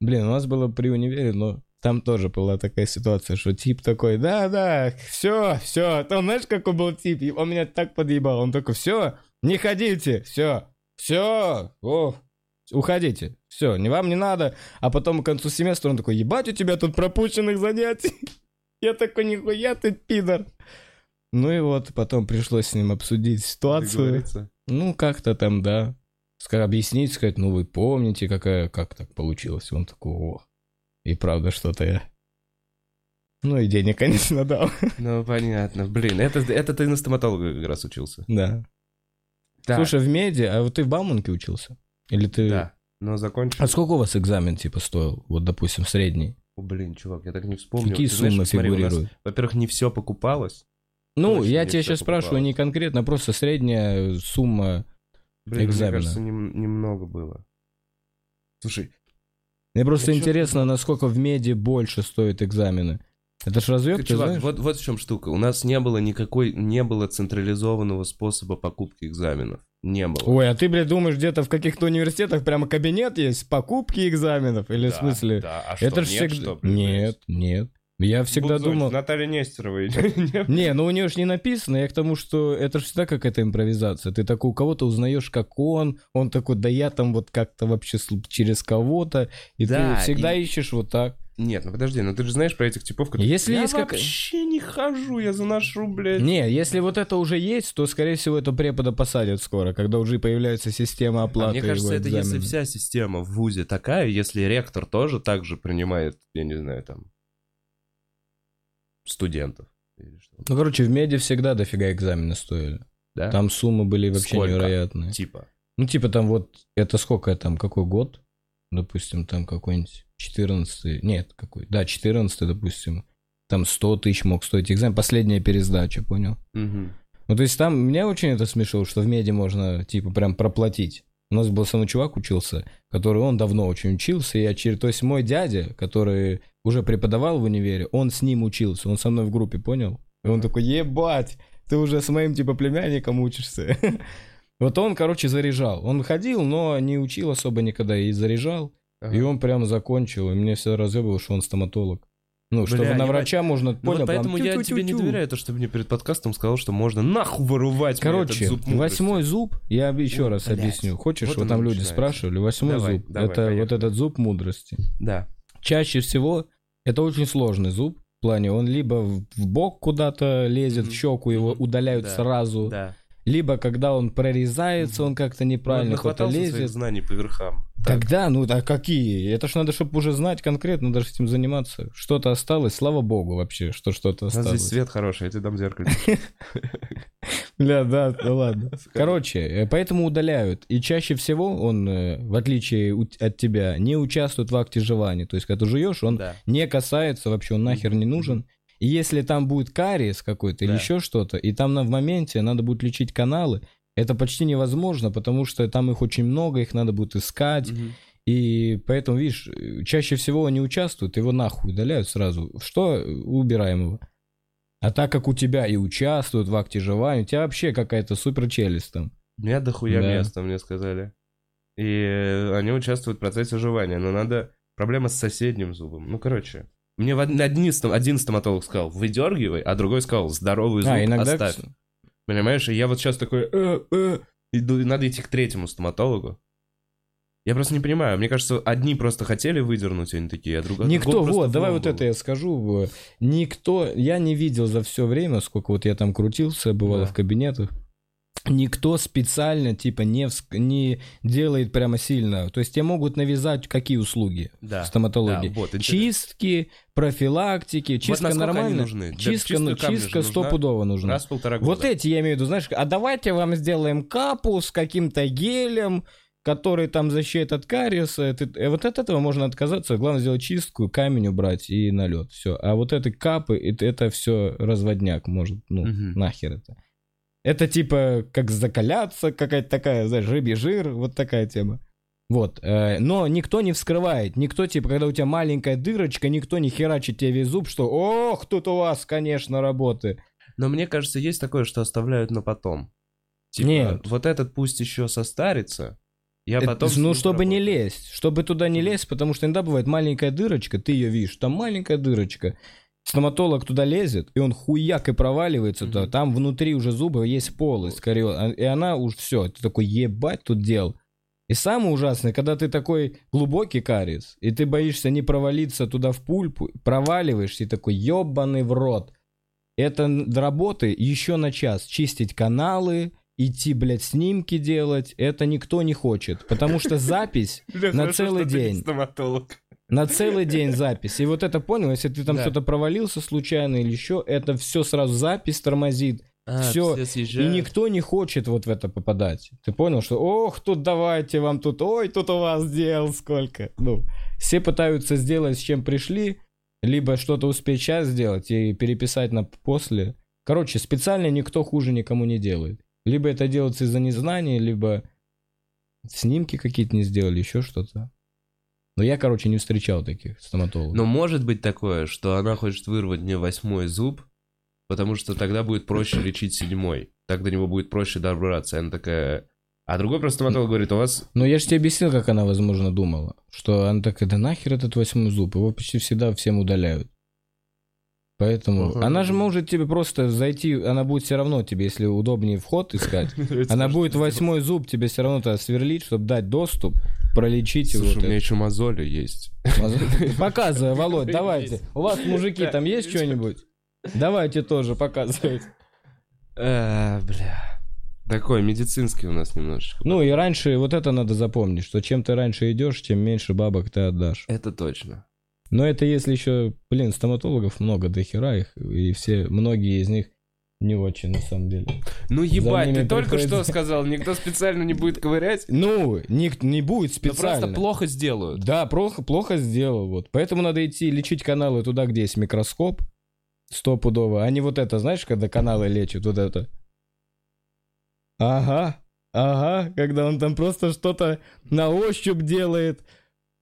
S2: Блин, у нас было при универе, но там тоже была такая ситуация, что тип такой, да-да, все, все. Там знаешь, какой был тип? Он меня так подъебал. Он такой, все, не ходите, все, все, о, уходите, все, не вам не надо. А потом к концу семестра он такой, ебать, у тебя тут пропущенных занятий. Я такой, нихуя ты пидор. Ну и вот, потом пришлось с ним обсудить ситуацию. Ну, как-то там, да. Ска- объяснить, сказать, ну, вы помните, какая, как так получилось? Он такой, о, и правда что-то я... Ну, и денег, конечно, дал.
S1: Ну, понятно. Блин, это, это ты на стоматолога как раз учился.
S2: Да.
S1: Да,
S2: Слушай, в меди, а вот ты в Бауманке учился? Или ты...
S1: да. Но закончил.
S2: А сколько у вас экзамен, типа, стоил? Вот, допустим, средний.
S1: О, блин, чувак, я так не вспомнил.
S2: Какие
S1: Ты знаешь,
S2: суммы
S1: смотри, у нас,
S2: фигурируют?
S1: Во-первых, не все покупалось.
S2: Ну,
S1: точно
S2: я тебя сейчас спрашиваю
S1: покупалось.
S2: не конкретно, просто средняя сумма.
S1: Блин,
S2: Экзамена.
S1: мне кажется, нем- немного было. Слушай,
S2: Мне просто
S1: чё-
S2: интересно, насколько в меди больше стоят экзамены. Это ж разъеб,
S1: ты,
S2: ты
S1: чувак,
S2: знаешь?
S1: вот, вот в чем штука. У нас не было никакой, не было централизованного способа покупки экзаменов. Не было.
S2: Ой, а ты, блядь, думаешь, где-то в каких-то университетах прямо кабинет есть, покупки экзаменов? Или в
S1: Да,
S2: смысле?
S1: Да, а
S2: это
S1: что,
S2: ж
S1: нет,
S2: всегда...
S1: что ли,
S2: нет, нет. Я всегда
S1: Бузоль,
S2: думал...
S1: Наталья Нестерова. не-
S2: Не, ну у нее ж не написано, я к тому, что это же всегда какая-то импровизация. Ты такой у кого-то узнаешь, как он, он такой, да я там вот как-то вообще через кого-то, и
S1: Да,
S2: ты всегда
S1: и-
S2: ищешь вот так.
S1: Нет, ну подожди, ну ты же знаешь про этих типов, которые...
S2: Если
S1: я
S2: есть как-
S1: вообще не хожу, я заношу, блядь.
S2: Не, если вот это уже есть, то, скорее всего, это препода посадят скоро, когда уже появляется система
S1: А
S2: оплаты
S1: мне кажется,
S2: его
S1: это если вся система в ВУЗе такая, если ректор тоже так же принимает, я не знаю, там, студентов.
S2: Ну, короче, в меди всегда дофига экзамены стоили.
S1: Да?
S2: Там суммы были вообще
S1: Сколько?
S2: невероятные.
S1: Типа.
S2: Ну, типа там вот, это сколько там, какой год? Допустим, там какой-нибудь 14 нет, какой, да, 14 допустим. Там 100 тысяч мог стоить экзамен, последняя пересдача, понял?
S1: Мгм.
S2: Ну, то есть там, меня очень это смешило, что в меди можно, типа, прям проплатить. У нас был со мной чувак учился, который, он давно очень учился, и я через... То есть мой дядя, который уже преподавал в универе, он с ним учился, он со мной в группе, понял? И он такой, ебать, ты уже с моим, типа, племянником учишься. Вот он, короче, заряжал. Он ходил, но не учил особо никогда и заряжал.
S1: Ага.
S2: И он прям закончил, и мне все разъебывало, что он стоматолог. Ну,
S1: Бля,
S2: что на врача можно,
S1: Ну
S2: понял,
S1: вот
S2: прям
S1: поэтому я тебе не доверяю, то, что ты мне перед подкастом сказал, что можно нахуй вырывать
S2: Короче,
S1: этот зуб
S2: восьмой зуб, я еще раз
S1: блядь.
S2: объясню. Хочешь,
S1: Вот
S2: там люди спрашивали, восьмой
S1: Давай,
S2: зуб,
S1: давай,
S2: это вот этот зуб мудрости.
S1: Да.
S2: Чаще всего это очень сложный зуб, в плане он либо в бок куда-то лезет, в щеку его удаляют
S1: Да.
S2: сразу,
S1: Да.
S2: Либо когда он прорезается, он как-то неправильно
S1: Ну,
S2: куда-то
S1: нахватался своих
S2: лезет.
S1: знаний по верхам. Так.
S2: Тогда, ну а какие? Это ж надо, чтобы уже знать конкретно, даже этим заниматься. Что-то осталось, слава богу вообще, что что-то
S1: У нас
S2: осталось.
S1: здесь свет хороший, я тебе дам зеркало.
S2: Бля, да, да ладно. Короче, э, поэтому удаляют. И чаще всего он, э, в отличие от тебя, не участвует в акте желания. То есть, когда ты жуешь, он
S1: Да.
S2: не касается вообще, он нахер не нужен. И если там будет кариес какой-то или
S1: Да.
S2: еще что-то, и там на, в моменте надо будет лечить каналы, это почти невозможно, потому что там их очень много, их надо будет искать.
S1: Мгм.
S2: И поэтому, видишь, э, чаще всего не участвуют, его нахуй удаляют сразу. Что? Убираем его. А так как у тебя и участвуют в акте желания, у тебя вообще какая-то супер челюсть там.
S1: У меня дохуя
S2: Да.
S1: места, мне сказали. И э, они участвуют в процессе жевания, но надо... Проблема с соседним зубом. Ну, короче. Мне в од- один, один стоматолог сказал, выдергивай, а другой сказал, здоровый зуб
S2: а, иногда...
S1: оставь. Понимаешь, и я вот сейчас такой, э, э, иду, надо идти к третьему стоматологу. Я просто не понимаю, мне кажется, одни просто хотели выдернуть, они такие, а друг- а
S2: Никто, вот, давай
S1: влом
S2: вот
S1: было.
S2: это я скажу. э, Никто, я не видел за все время, сколько вот я там крутился, бывало
S1: Да.
S2: в кабинетах, никто специально, типа, не, вск- не делает прямо сильно. То есть тебе могут навязать какие услуги
S1: Да,
S2: в стоматологии.
S1: да, вот, интересно.
S2: чистки, профилактики,
S1: Вот
S2: чистка
S1: они
S2: нормально.
S1: нужны?
S2: Чистка,
S1: чистую
S2: ну, чистка стопудово нужна.
S1: Раз в полтора года.
S2: Вот эти я имею в виду, знаешь, а давайте вам сделаем капу с каким-то гелем, который там защитит от кариеса. Это- э, вот от этого можно отказаться. Главное сделать чистку, камень убрать и налет. Все. А вот эти капы, это, все разводняк может. Ну,
S1: Мгм.
S2: нахер это. Это типа как закаляться, какая-то такая, знаешь, рыбий жир, вот такая тема. Вот, э, но никто не вскрывает, никто, типа, когда у тебя маленькая дырочка, никто не херачит тебе весь зуб, что, ох, тут у вас, конечно, работы.
S1: Но мне кажется, есть такое, что оставляют на потом. Типа,
S2: Нет.
S1: вот этот пусть еще состарится, я
S2: Это-
S1: потом...
S2: ну, чтобы не
S1: поработаю.
S2: лезть, чтобы туда не лезть, потому что иногда бывает маленькая дырочка, ты ее видишь, там маленькая дырочка. Стоматолог туда лезет, и он хуяк и проваливается туда.
S1: Мгм.
S2: Там внутри уже зуба есть полость, скорее, а- и она уж все. Ты такой, ебать, тут дел. И самое ужасное, когда ты такой глубокий кариес, и ты боишься не провалиться туда в пульпу, проваливаешься и такой, ебаный в рот. Это н- работы еще на час. Чистить каналы, идти, блядь, снимки делать, это никто не хочет. Потому что запись на целый день.
S1: стоматолог.
S2: На целый день запись. И вот это понял, если ты там
S1: Да.
S2: что-то провалился случайно или еще, это все сразу запись тормозит.
S1: А,
S2: Всё,
S1: все
S2: И никто не хочет вот в это попадать. Ты понял, что ох, тут давайте вам тут, ой, тут у вас дел сколько. Ну, все пытаются сделать, с чем пришли, либо что-то успеть сейчас сделать и переписать на после. Короче, специально никто хуже никому не делает. Либо это делается из-за незнания, либо снимки какие-то не сделали, еще что-то. Но я, короче, не встречал таких стоматологов.
S1: Но может быть такое, что она хочет вырвать мне восьмой зуб, потому что тогда будет проще лечить седьмой. Так до него будет проще добраться. И она такая... А другой просто стоматолог говорит, у вас...
S2: Ну, я же тебе объяснил, как она, возможно, думала. Что она такая, да нахер этот восьмой зуб, его почти всегда всем удаляют. Поэтому
S1: Ага.
S2: она же может тебе просто зайти, она будет все равно тебе, если удобнее вход искать, она будет восьмой зуб тебе все равно тогда сверлить, чтобы дать доступ. Пролечите.
S1: Слушай,
S2: вот
S1: у меня
S2: это.
S1: еще мозоли есть.
S2: Показывай, Володь, давайте. У вас, мужики, там есть что-нибудь? Давайте тоже показывайте.
S1: А, бля. Такой медицинский у нас немножечко.
S2: Ну и раньше, вот это надо запомнить, что чем ты раньше идешь, тем меньше бабок ты отдашь.
S1: Это точно.
S2: Но это если еще, блин, стоматологов много, до хера их, и все, многие из них не очень, на самом деле.
S1: Ну ебать, ты только
S2: приходится-
S1: что сказал, никто специально не будет ковырять,
S2: Ну, не, не будет
S1: но
S2: специально.
S1: просто плохо сделают.
S2: Да, плохо, плохо сделал. Вот. Поэтому надо идти лечить каналы туда, где есть микроскоп. Стопудово. А не вот это, знаешь, когда каналы лечат, вот это. Ага, ага, когда он там просто что-то на ощупь делает.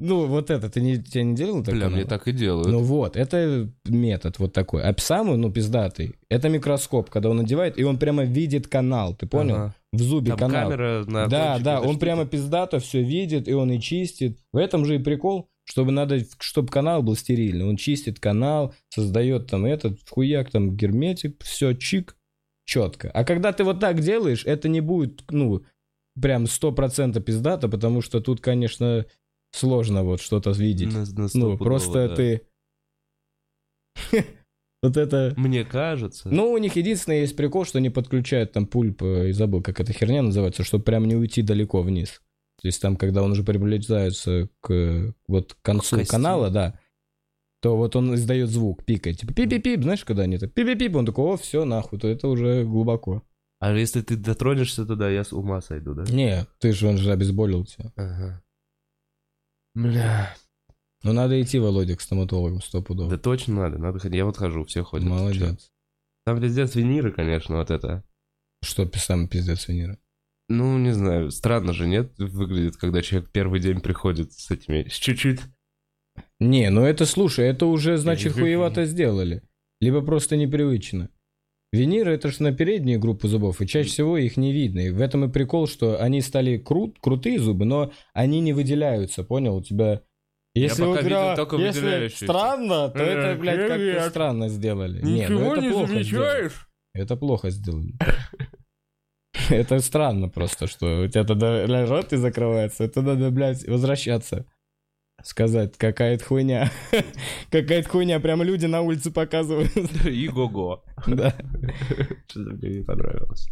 S2: Ну, вот это, ты не, тебя не делал так?
S1: Бля, мне так и делают.
S2: Ну вот, это метод вот такой. А самый, ну, пиздатый, это микроскоп, когда он надевает, и он прямо видит канал, ты понял?
S1: Ага.
S2: В зубе
S1: Там
S2: канал.
S1: камера на
S2: Да, да, он прямо пиздато все видит, и он и чистит. В этом же и прикол, чтобы надо, чтобы канал был стерильный. Он чистит канал, создает там этот хуяк, там герметик, все чик, четко. А когда ты вот так делаешь, это не будет, ну, прям сто процентов пиздато, потому что тут, конечно, сложно вот что-то видеть.
S1: На- на
S2: ну, просто
S1: да.
S2: ты... Вот это...
S1: Мне кажется.
S2: Ну, у них единственное есть прикол, что они подключают там пульп, э, и забыл, как эта херня называется, чтобы прям не уйти далеко вниз. То есть там, когда он уже приближается к э, вот к концу
S1: кости.
S2: канала, да, то вот он издает звук, пикает. Типа пип-пип-пип, знаешь, когда они так пип-пип-пип, он такой, о, все, нахуй, то это уже глубоко.
S1: А если ты дотронешься туда, я с ума сойду, да?
S2: Не, ты же, он же обезболил тебя.
S1: Ага. Бля.
S2: Ну, надо идти, Володя, к стоматологам стопудово.
S1: Да точно надо, надо ходить. Я вот хожу, все ходят.
S2: Молодец.
S1: Там везде свиниры, конечно, вот это.
S2: Что самый пиздец винира?
S1: Ну, не знаю, странно же, нет? Выглядит, когда человек первый день приходит с этими... С чуть-чуть...
S2: Не, ну это, слушай, это уже, значит, хуевато сделали. Либо просто непривычно. Виниры это же на переднюю группу зубов, и чаще всего их не видно. И в этом и прикол, что они стали крут, крутые зубы, но они не выделяются, понял? У тебя... Если
S1: пока
S2: вот
S1: видел только
S2: если странно, то это,
S1: Э,
S2: блядь, как-то странно сделали. Не, ну это плохо сделали. Это плохо сделали. Это странно просто, что у тебя тогда рот и закрывается, это надо, блядь, возвращаться. Сказать, какая-то хуйня. Какая-то хуйня, прям люди на улице показывают.
S1: И го-го.
S2: Да.
S1: Что-то мне не понравилось.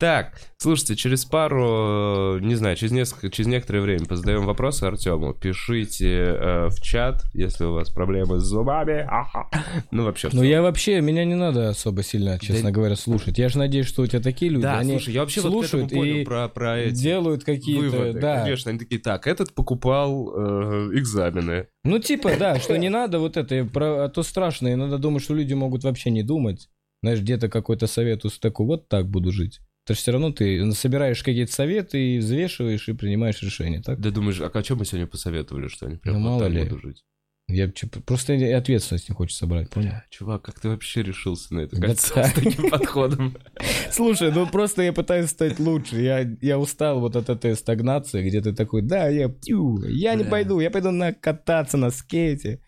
S1: Так, слушайте, через пару, э, не знаю, через несколько, через некоторое время позадаем вопросы Артему. Пишите э, в чат, если у вас проблемы с зубами. Ага. Ну, вообще,
S2: Ну я вообще, меня не надо особо сильно, честно
S1: Да-
S2: говоря, слушать. Я же надеюсь, что у тебя такие люди,
S1: Да,
S2: они
S1: слушай, я вообще вот
S2: слушают
S1: понял
S2: и
S1: про, про эти
S2: делают какие-то,
S1: выводы.
S2: да.
S1: Конечно, они такие, так, этот покупал э, экзамены.
S2: Ну типа, да, что не надо вот это, про, а то страшно, иногда думаю, что люди могут вообще не думать. Знаешь, где-то какой-то совет у такой, вот так буду жить. То есть все равно ты собираешь какие-то советы и взвешиваешь и принимаешь решение, так?
S1: Да думаешь, а о чем мы сегодня посоветовали, что они прям
S2: Ну, мало ли.
S1: будут жить?
S2: Я просто ответственность не хочется брать, понял?
S1: Бля, чувак, как ты вообще решился на это
S2: Да
S1: кольцо
S2: так.
S1: с таким подходом?
S2: Слушай, ну просто я пытаюсь стать лучше. Я, я устал вот от этой стагнации, где ты такой, да, я, пью, я не пойду, я пойду на кататься на скейте.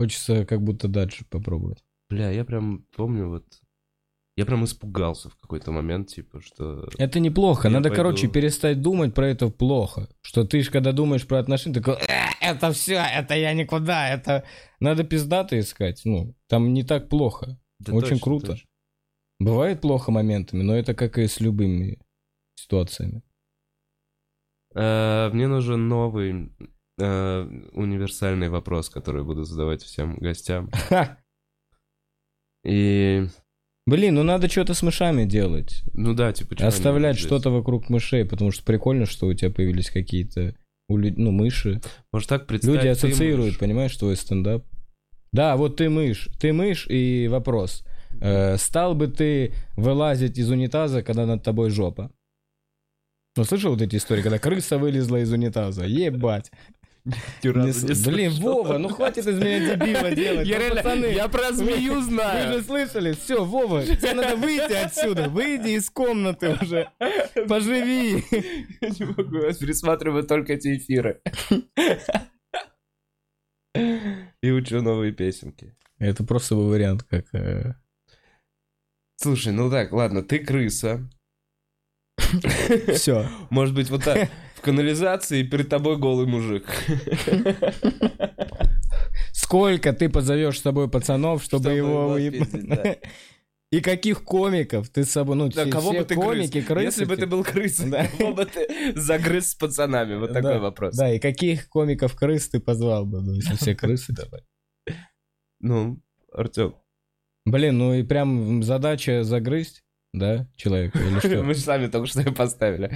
S2: Хочется как будто дальше попробовать.
S1: Бля, я прям помню вот... Я прям испугался в какой-то момент, типа, что...
S2: Это неплохо.
S1: Я
S2: Надо,
S1: пойду.
S2: короче, перестать думать про это плохо. Что ты ж, когда думаешь про отношения, такой, «Э, это все, это я никуда, это... Надо пиздато искать. Ну, там не так плохо.
S1: Да
S2: Очень
S1: точно,
S2: круто.
S1: точно.
S2: Бывает плохо моментами, но это как и с любыми ситуациями.
S1: Э, Мне нужен новый э, универсальный вопрос, который буду задавать всем гостям. И,
S2: Блин, ну надо что-то с мышами делать.
S1: ну да, типа...
S2: Оставлять что-то вокруг мышей, потому что прикольно, что у тебя появились какие-то у ну, мыши.
S1: Может так представить,
S2: Люди ассоциируют,
S1: мышь.
S2: понимаешь, твой стендап. Да, вот ты мышь. Ты мышь и вопрос. Э, стал бы ты вылазить из унитаза, когда над тобой жопа? Ну, слышал вот эти истории, когда крыса вылезла из унитаза? Ебать. Блин. Вова, ну хватит из меня дебила делать.
S1: Я
S2: Ну,
S1: реально- я про змею знаю.
S2: Вы же слышали? Все, Вова, тебе надо выйти отсюда. Выйди из комнаты уже. Поживи.
S1: Я не могу, я пересматриваю только эти эфиры. И учу новые песенки.
S2: Это просто был вариант, как... э,
S1: Слушай, ну так, ладно, ты крыса.
S2: Все.
S1: Может быть, вот так. Канализации, и перед тобой голый мужик.
S2: Сколько ты позовешь с собой пацанов, чтобы,
S1: Чтобы
S2: его
S1: да.
S2: И каких комиков ты с собой, ну,
S1: Да,
S2: все,
S1: кого
S2: все
S1: бы ты
S2: комики, крысы.
S1: Если бы ты был крысой,
S2: Да.
S1: кого бы ты загрыз с пацанами? Вот такой
S2: Да,
S1: вопрос.
S2: Да, и каких комиков крыс ты позвал бы, ну, если все крысы давай.
S1: Ну, Артем,
S2: Блин, ну и прям задача загрызть, да, человека или что?
S1: мы же сами только что ее поставили.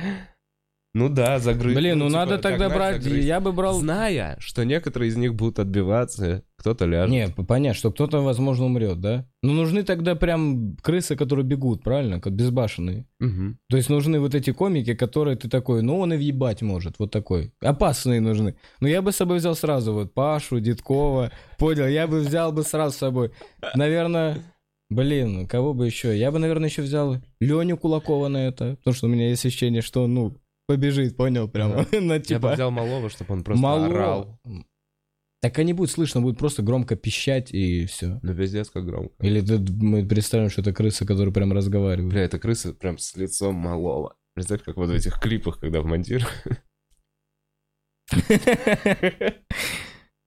S1: Ну да, загрыз.
S2: Блин, ну
S1: типа,
S2: надо тогда брать,
S1: загрызть.
S2: я бы брал...
S1: Зная, что некоторые из них будут отбиваться, кто-то ляжет.
S2: Не, понятно, что кто-то, возможно, умрет, да? Но нужны тогда прям крысы, которые бегут, правильно? Как безбашенные.
S1: Мгм.
S2: То есть нужны вот эти комики, которые ты такой, ну он и въебать может, вот такой. Опасные нужны. Но я бы с собой взял сразу вот Пашу, Дедкова, понял, я бы взял бы сразу с собой. Наверное, блин, кого бы еще? Я бы, наверное, еще взял Леню Кулакова на это, потому что у меня есть ощущение, что ну, побежит, понял, прямо, на
S1: Я бы
S2: типа...
S1: взял малого, чтобы он просто
S2: Мало.
S1: орал.
S2: Так они будут слышно, будет просто громко пищать и все.
S1: Ну, пиздец, как громко.
S2: Или ты- мы представим, что это крыса, которая прям разговаривает.
S1: Бля, это крыса прям с лицом малого. Представь, как вот в этих клипах, когда вмонтируют.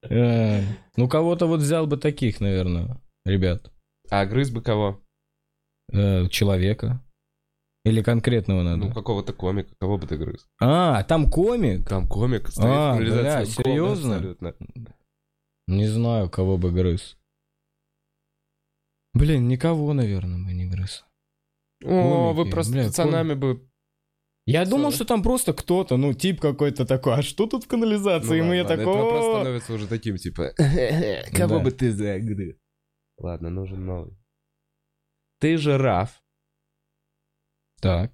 S2: Э, Ну, кого-то вот взял бы таких, наверное, ребят.
S1: А грыз бы кого?
S2: Э, Человека. Или конкретного надо.
S1: Ну, какого-то комика, кого бы ты грыз?
S2: А, там комик?
S1: Там комик стоит
S2: А,
S1: в реализации,
S2: бля, серьезно?
S1: абсолютно.
S2: Не знаю, кого бы грыз. Блин, никого, наверное, бы не грыз.
S1: О, вы
S2: Комики,
S1: просто
S2: бля,
S1: пацанами бы...
S2: Я
S1: Целый.
S2: думал, что там просто кто-то, ну, тип какой-то такой, а что тут в канализации?
S1: Ну
S2: и мы
S1: ладно,
S2: такой,
S1: Этот вопрос становится уже таким, типа... Кого
S2: Да.
S1: бы ты загрыз? Ладно, нужен новый. Ты жираф.
S2: Так.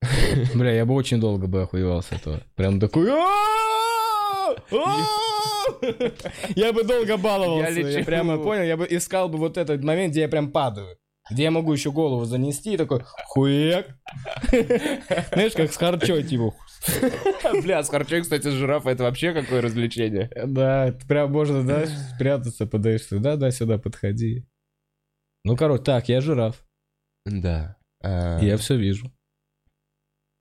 S2: Бля, я бы очень долго бы охуевал с этого. Прям такой... Я бы долго баловался.
S1: Я
S2: прямо понял, я бы искал бы вот этот момент, где я прям падаю. Где я могу еще голову занести и такой хуяк. Знаешь, как с харчой, типа.
S1: Бля, с харчой, кстати, жирафа это вообще какое развлечение.
S2: Да, прям можно, да, спрятаться, подойти. Да, да, сюда подходи. Ну, короче, так, я жираф.
S1: Да. А,
S2: Я все вижу.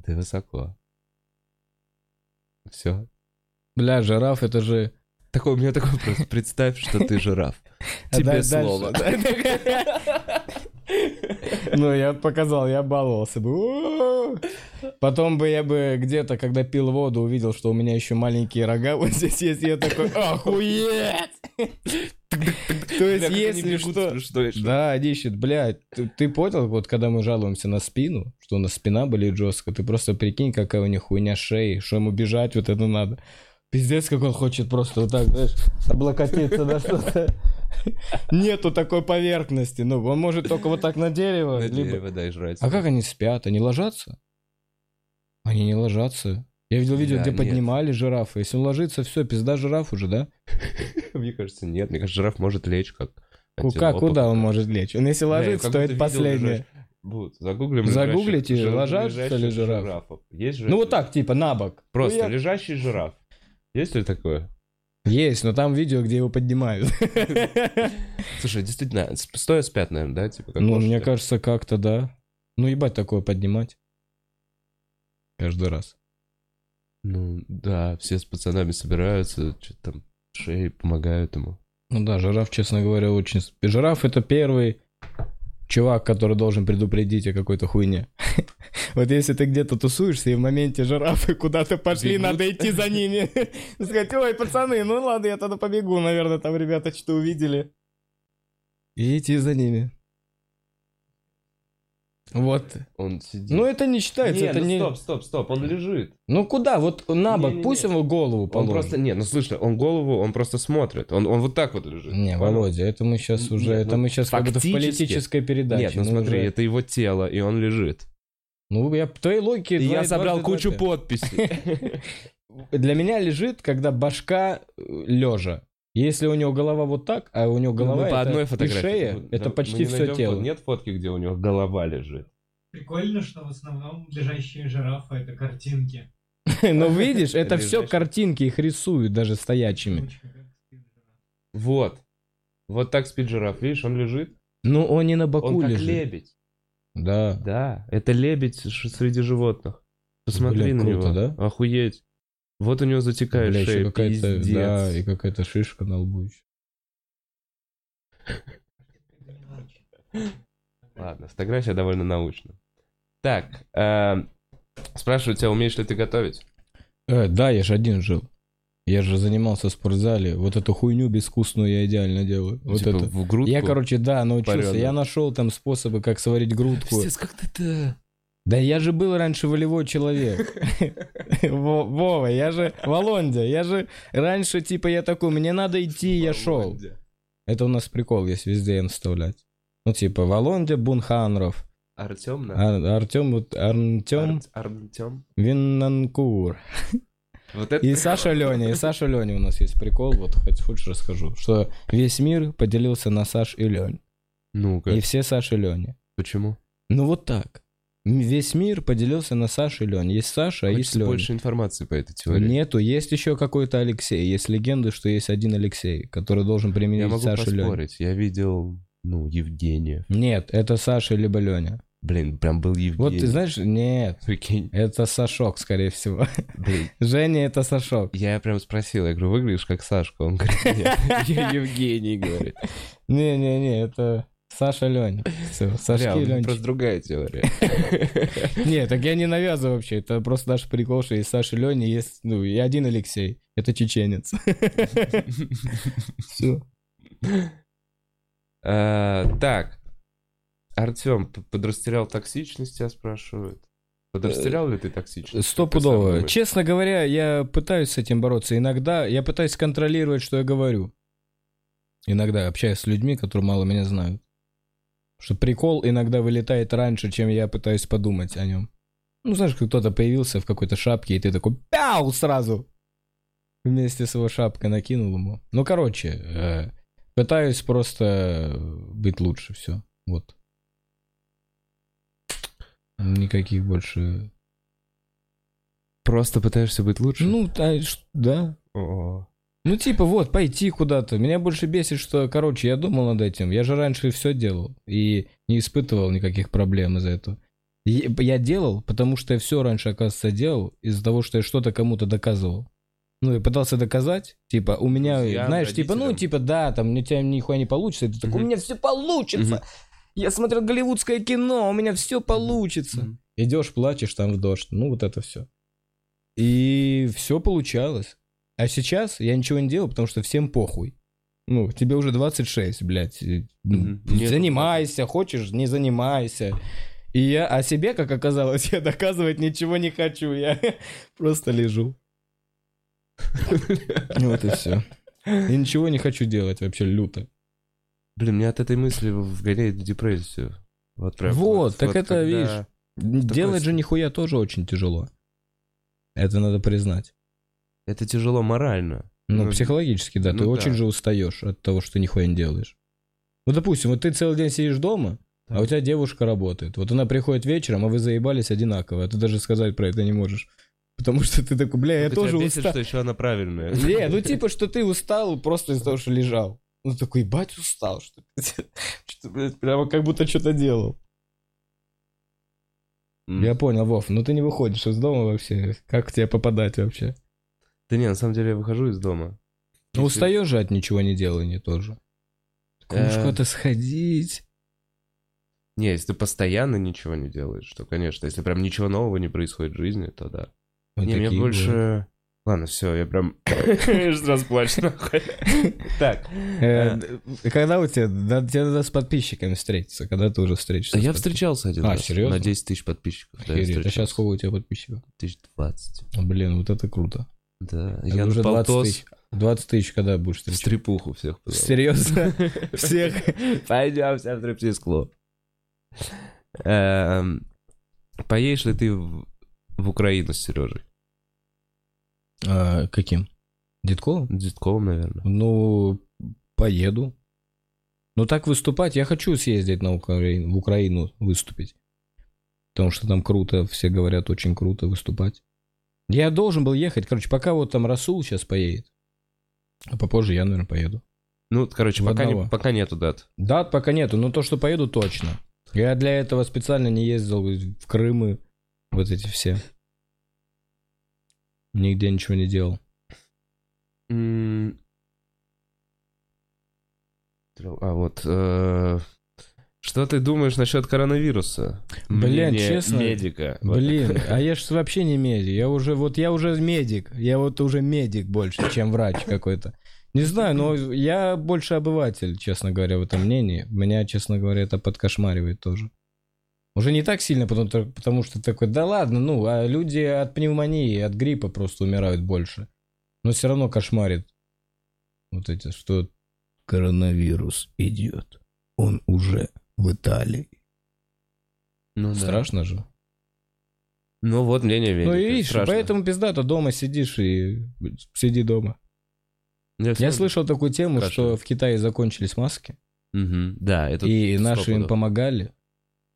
S1: Ты высоко. Все.
S2: Бля, жираф, это же...
S1: Такой, у меня такой вопрос. Представь, что ты жираф. Тебе слово.
S2: Ну, я показал, я баловался бы. Потом бы я бы где-то, когда пил воду, увидел, что у меня еще маленькие рога вот здесь есть, я такой, охуеть! То есть, если что... Да, они ищут, блядь, ты, ты понял, вот когда мы жалуемся на спину, что у нас спина болит жестко, ты просто прикинь, какая у них хуйня шеи, что ему бежать вот это надо. Пиздец, как он хочет просто вот так, знаешь, облокотиться на что-то. Нету такой поверхности, ну, он может только вот так на дерево,
S1: На
S2: либо...
S1: дерево дай жрать.
S2: А как они спят? Они ложатся? Они не ложатся. Я видел видео,
S1: Да,
S2: где
S1: нет.
S2: поднимали жирафа. Если он ложится, все, пизда жираф уже, да?
S1: Мне кажется, нет. Мне кажется, жираф может лечь как...
S2: Как, куда он может лечь? Он если ложится, то это последнее.
S1: Вот, загуглим
S2: Загуглите,
S1: лежащих-
S2: ложатся ли
S1: лежащих
S2: жираф?
S1: жирафов. Есть же
S2: Ну вот так, типа, на бок.
S1: Просто
S2: Хуяк.
S1: лежащий жираф. Есть ли такое?
S2: Есть, но там видео, где его поднимают.
S1: Слушай, действительно, стоя спят, наверное, да? Типа, как
S2: Ну,
S1: лошади?
S2: мне кажется, как-то да. Ну, ебать такое поднимать. Каждый раз.
S1: Ну, да, все с пацанами собираются, что-то там шеи помогают ему.
S2: Ну да, жираф, честно говоря, очень... Жираф это первый чувак, который должен предупредить о какой-то хуйне. Вот если ты где-то тусуешься, и в моменте жирафы куда-то пошли,
S1: Бегут.
S2: надо идти за ними. Сказать, ой, пацаны, ну ладно, я тогда побегу, наверное, там ребята что-то увидели. И идти за ними. Вот.
S1: Он сидит.
S2: Ну это не считается,
S1: не,
S2: это
S1: ну
S2: не...
S1: стоп, стоп, стоп, он лежит.
S2: Ну куда? Вот на бок,
S1: Не-не-не.
S2: пусть его голову
S1: Он
S2: положит.
S1: просто, не, ну слышно, он голову, он просто смотрит. Он, он вот так вот лежит.
S2: Не,
S1: Понял?
S2: Володя, это мы сейчас
S1: Нет,
S2: уже, это
S1: ну,
S2: мы сейчас как будто в
S1: фактически-
S2: политической передаче.
S1: Нет, ну
S2: Мы
S1: смотри,
S2: уже-
S1: это его тело, и он лежит.
S2: Ну, я по твоей логике...
S1: И я собрал кучу подписей.
S2: Для меня лежит, когда башка лежа. Если у него голова вот так, а у него голова
S1: Ну, по
S2: это
S1: одной фотографии.
S2: шея,
S1: Ну,
S2: это почти все тело.
S1: Нет фотки, где у него голова лежит.
S3: Прикольно, что в основном лежащие жирафы это картинки.
S2: Но видишь, это все картинки, их рисуют даже стоячими.
S1: Вот. Вот так спит жираф. Видишь, он лежит.
S2: Ну, он не на боку
S1: Он как
S2: лежит.
S1: лебедь.
S2: Да.
S1: Да, это лебедь среди животных. Посмотри
S2: Блин,
S1: на
S2: круто,
S1: него.
S2: да?
S1: Охуеть. Вот у него затекает
S2: Бля,
S1: шея,
S2: какая-то, да, и какая-то шишка на лбу еще.
S1: Ладно, фотография довольно научна. Так, э, спрашиваю тебя, умеешь ли ты готовить?
S2: Э, да, я же один жил. Я же занимался в спортзале. Вот эту хуйню безвкусную я идеально делаю. Вот
S1: Типа
S2: это.
S1: в грудку?
S2: Я, короче, да, научился.
S1: парёную.
S2: Я нашел там способы, как сварить грудку.
S1: Пиздец, как ты это...
S2: Да я же был раньше волевой человек. Во- Вова, я же Волондя. Я же раньше, типа, я такой, мне надо идти, я шел. Это у нас прикол есть везде вставлять. Ну, типа, Волондя Бунханров.
S1: Артем, да?
S2: А- Артем, вот Артем
S1: Ар- Артем?
S2: Виннанкур.
S1: Вот это...
S2: И Саша Леня, и Саша Леня у нас есть прикол, вот хоть хочешь расскажу, что весь мир поделился на Саш и Лень.
S1: Ну-ка,
S2: И все Саши и Лени.
S1: почему?
S2: Ну вот так. Весь мир поделился на Саш и Лень. Есть Саша, а есть Леня.
S1: больше информации по этой теории.
S2: Нету, есть еще какой-то Алексей. Есть легенды, что есть один Алексей, который должен
S1: Я
S2: применить
S1: могу
S2: Сашу и Леню.
S1: поспорить. Я видел, ну, Евгения.
S2: Нет, это Саша либо Леня.
S1: Блин, прям был Евгений.
S2: Вот ты знаешь, нет,
S1: Прикинь,
S2: это Сашок, скорее всего.
S1: блин.
S2: Женя это Сашок.
S1: Я прям спросил, я говорю, выглядишь как Сашка? Он говорит, нет, я Евгений, говорит.
S2: Не-не-не, это Саша Леня. Все, Сашки Ленчик.
S1: просто другая теория.
S2: Нет, так я не навязываю вообще. Это просто наш прикол, что есть Саша Леня, есть, ну, и один Алексей. Это чеченец. Все.
S1: А, Так, Артем, подрастерял токсичность, тебя спрашивают. Подрастерял ли ты токсичность? Сам
S2: Стопудово. Честно говоря, я пытаюсь с этим бороться. Иногда я пытаюсь контролировать, что я говорю. Иногда общаюсь с людьми, которые мало меня знают. Что прикол иногда вылетает раньше, чем я пытаюсь подумать о нем. Ну, знаешь, кто-то появился в какой-то шапке, и ты такой пяу сразу. Вместе с его шапкой накинул ему. Ну, короче, э, пытаюсь просто быть лучше, все. Вот. Никаких больше...
S1: Просто пытаешься быть лучше?
S2: Ну, да, ш- да.
S1: О,
S2: Ну, типа, вот, пойти куда-то. Меня больше бесит, что, короче, я думал над этим. Я же раньше все делал. И не испытывал никаких проблем из-за этого. Я делал, потому что я все раньше, оказывается, делал из-за того, что я что-то кому-то доказывал. Ну, и пытался доказать, типа, у меня,
S1: Друзьям,
S2: знаешь, типа, ну,
S1: родителям.
S2: типа, да, там, у тебя нихуя не получится. И ты такой, у меня все получится. Я смотрел голливудское кино, у меня все получится. Идешь, плачешь там в дождь. Ну, вот это все. И все получалось. А сейчас я ничего не делаю, потому что всем похуй. Ну, тебе уже 26, блядь.
S1: Нету
S2: Занимайся, хочешь, не занимайся. И я о себе, как оказалось, я доказывать ничего не хочу. Я просто лежу. Вот и все. И ничего не хочу делать вообще люто.
S1: Блин, меня от этой мысли вгоняет в депрессию. Вот прям.
S2: Вот, так это,
S1: когда-
S2: видишь, Делать же нихуя тоже очень тяжело. Это надо признать.
S1: Это тяжело морально.
S2: Ну,
S1: Ну,
S2: психологически, да. ты
S1: ну
S2: очень
S1: да.
S2: же устаешь от того, что ты нихуя не делаешь. Ну, допустим, вот ты целый день сидишь дома, а у тебя девушка работает. Вот она приходит вечером, а вы заебались одинаково. А ты даже сказать про это не можешь. Потому что ты такой, бля, я
S1: Только
S2: тоже устал.
S1: что еще она правильная.
S2: Не, ну типа, что ты устал просто из-за того, что лежал. Ну такой, ебать, устал, что что, блядь, прямо как будто что-то делал.
S1: М.
S2: Я понял, Вов, ну ты не выходишь из дома вообще. Как к тебе попадать вообще?
S1: Да не, на самом деле я выхожу из дома.
S2: Ну,
S1: Если-
S2: устаешь же от ничего не делания тоже. Такой, «Может,
S1: Э.
S2: куда-то сходить.
S1: Не, если ты постоянно ничего не делаешь, то, конечно, если прям ничего нового не происходит в жизни, то да.
S2: Вот
S1: не, мне
S2: такие
S1: больше... Ладно, все, я прям... Сразу плачу нахуй. Так.
S2: Э, Когда у тебя, тебе надо с подписчиками встретиться, когда ты уже встретишься.
S1: Я встречался один
S2: А,
S1: раз.
S2: серьезно?
S1: На 10 тысяч подписчиков.
S2: А сейчас сколько у тебя подписчиков?
S1: 1020.
S2: Блин, вот это круто.
S1: Да. Я
S2: уже
S1: на
S2: 20
S1: полтос
S2: тысяч. 20 тысяч когда будешь
S1: в
S2: встречаться?
S1: стрипуху всех.
S2: Серьезно? Всех?
S1: Пойдем все в стриптиз-клуб. Эм, Поедешь ли ты в в Украину с Сережей?
S2: А, Каким? Дедковым?
S1: Дедковым, наверное.
S2: Ну, поеду. Ну, так выступать, я хочу съездить на Украину, в Украину выступить. Потому что там круто, все говорят, очень круто выступать. Я должен был ехать, короче, пока вот там Расул сейчас поедет. А попозже я, наверное, поеду.
S1: Ну, короче,
S2: В
S1: пока, не- пока нету дат.
S2: Дат пока нету, но то, что поеду, точно. Я для этого специально не ездил в Крым и вот эти все. Нигде ничего не делал.
S1: А вот... э, Что ты думаешь насчет коронавируса?
S2: Блин,
S1: Мнение
S2: честно,
S1: Медика. Вот.
S2: Блин, а я же вообще не медик. Я уже, вот я уже медик. Я вот уже медик больше, чем врач какой-то. Не знаю, но я больше обыватель, честно говоря, в этом мнении. Меня, честно говоря, это подкошмаривает тоже. Уже не так сильно, потому, потому что такой, да ладно, ну, а люди от пневмонии, от гриппа просто умирают больше. Но все равно кошмарит. Вот эти, что коронавирус идет. Он уже в Италии.
S1: Ну, да.
S2: Страшно же.
S1: Ну вот мнение Медика.
S2: Ну и видишь,
S1: Страшно.
S2: поэтому пиздато дома сидишь и сиди дома.
S1: Я,
S2: Я слышал такую тему,
S1: Кашель.
S2: что в Китае закончились маски,
S1: Мгм, Да, это
S2: и наши им помогали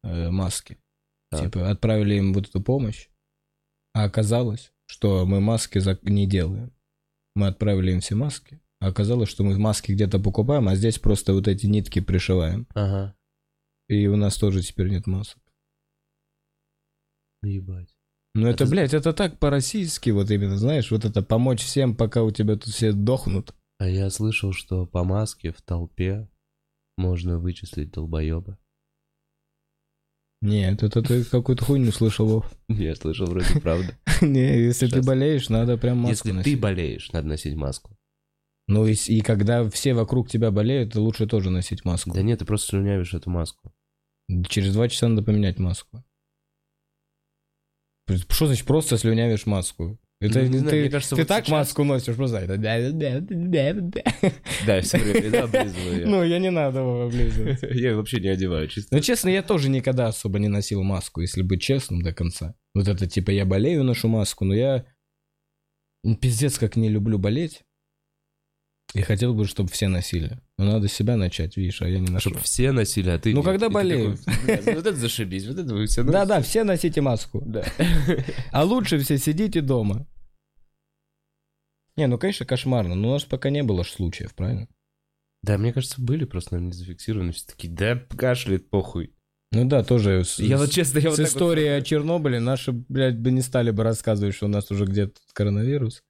S2: э, маски.
S1: Так.
S2: Типа отправили им вот эту помощь, а оказалось, что мы маски за- не делаем. Мы отправили им все маски, а оказалось, что мы маски где-то покупаем, а здесь просто вот эти нитки пришиваем.
S1: Ага.
S2: И у нас тоже теперь нет масок.
S1: Ебать.
S2: Ну это,
S1: Это-
S2: блядь, это так по-российски, вот именно, знаешь, вот это помочь всем, пока у тебя тут все дохнут.
S1: А я слышал, что по маске в толпе можно вычислить долбоеба.
S2: Нет, это ты какую-то хуйню слышал, Вов.
S1: Я слышал вроде правда.
S2: Не, если ты болеешь, надо прям маску
S1: Если ты
S2: носить.
S1: болеешь, надо носить маску.
S2: Ну и, когда все вокруг тебя болеют, лучше тоже носить маску.
S1: Да нет, ты просто слюнявишь эту маску.
S2: Через два часа надо поменять маску. Что значит просто слюнявишь маску? Это
S1: Ну, не знаю,
S2: ты,
S1: мне кажется,
S2: ты
S1: вот
S2: так
S1: сейчас-
S2: маску носишь, просто это...
S1: Да, все время облизываю я.
S2: Ну, я не надо его облизывать.
S1: Я вообще не одеваю, чисто.
S2: Ну, честно, я тоже никогда особо не носил маску, если быть честным до конца. Вот это типа я болею, ношу маску, но я пиздец как не люблю болеть. И хотел бы, чтобы все носили. Но надо себя начать, видишь, а я не ношу.
S1: Чтобы все носили, а ты
S2: Ну, когда болею.
S1: такой, «Бля, ну Вот это зашибись, вот это вы все
S2: Да-да, все носите маску.
S1: Да.
S2: А лучше все сидите дома. Не, ну, конечно, кошмарно, но у нас пока не было ж случаев, правильно?
S1: Да, мне кажется, были просто, наверное, не зафиксированы. Все такие, да, кашляет, похуй.
S2: Ну да, тоже с,
S1: Я вот честно, я вот
S2: с
S1: вот
S2: историей о
S1: смотрю.
S2: Чернобыле наши, блядь, бы не стали бы рассказывать, что у нас уже где-то коронавирус.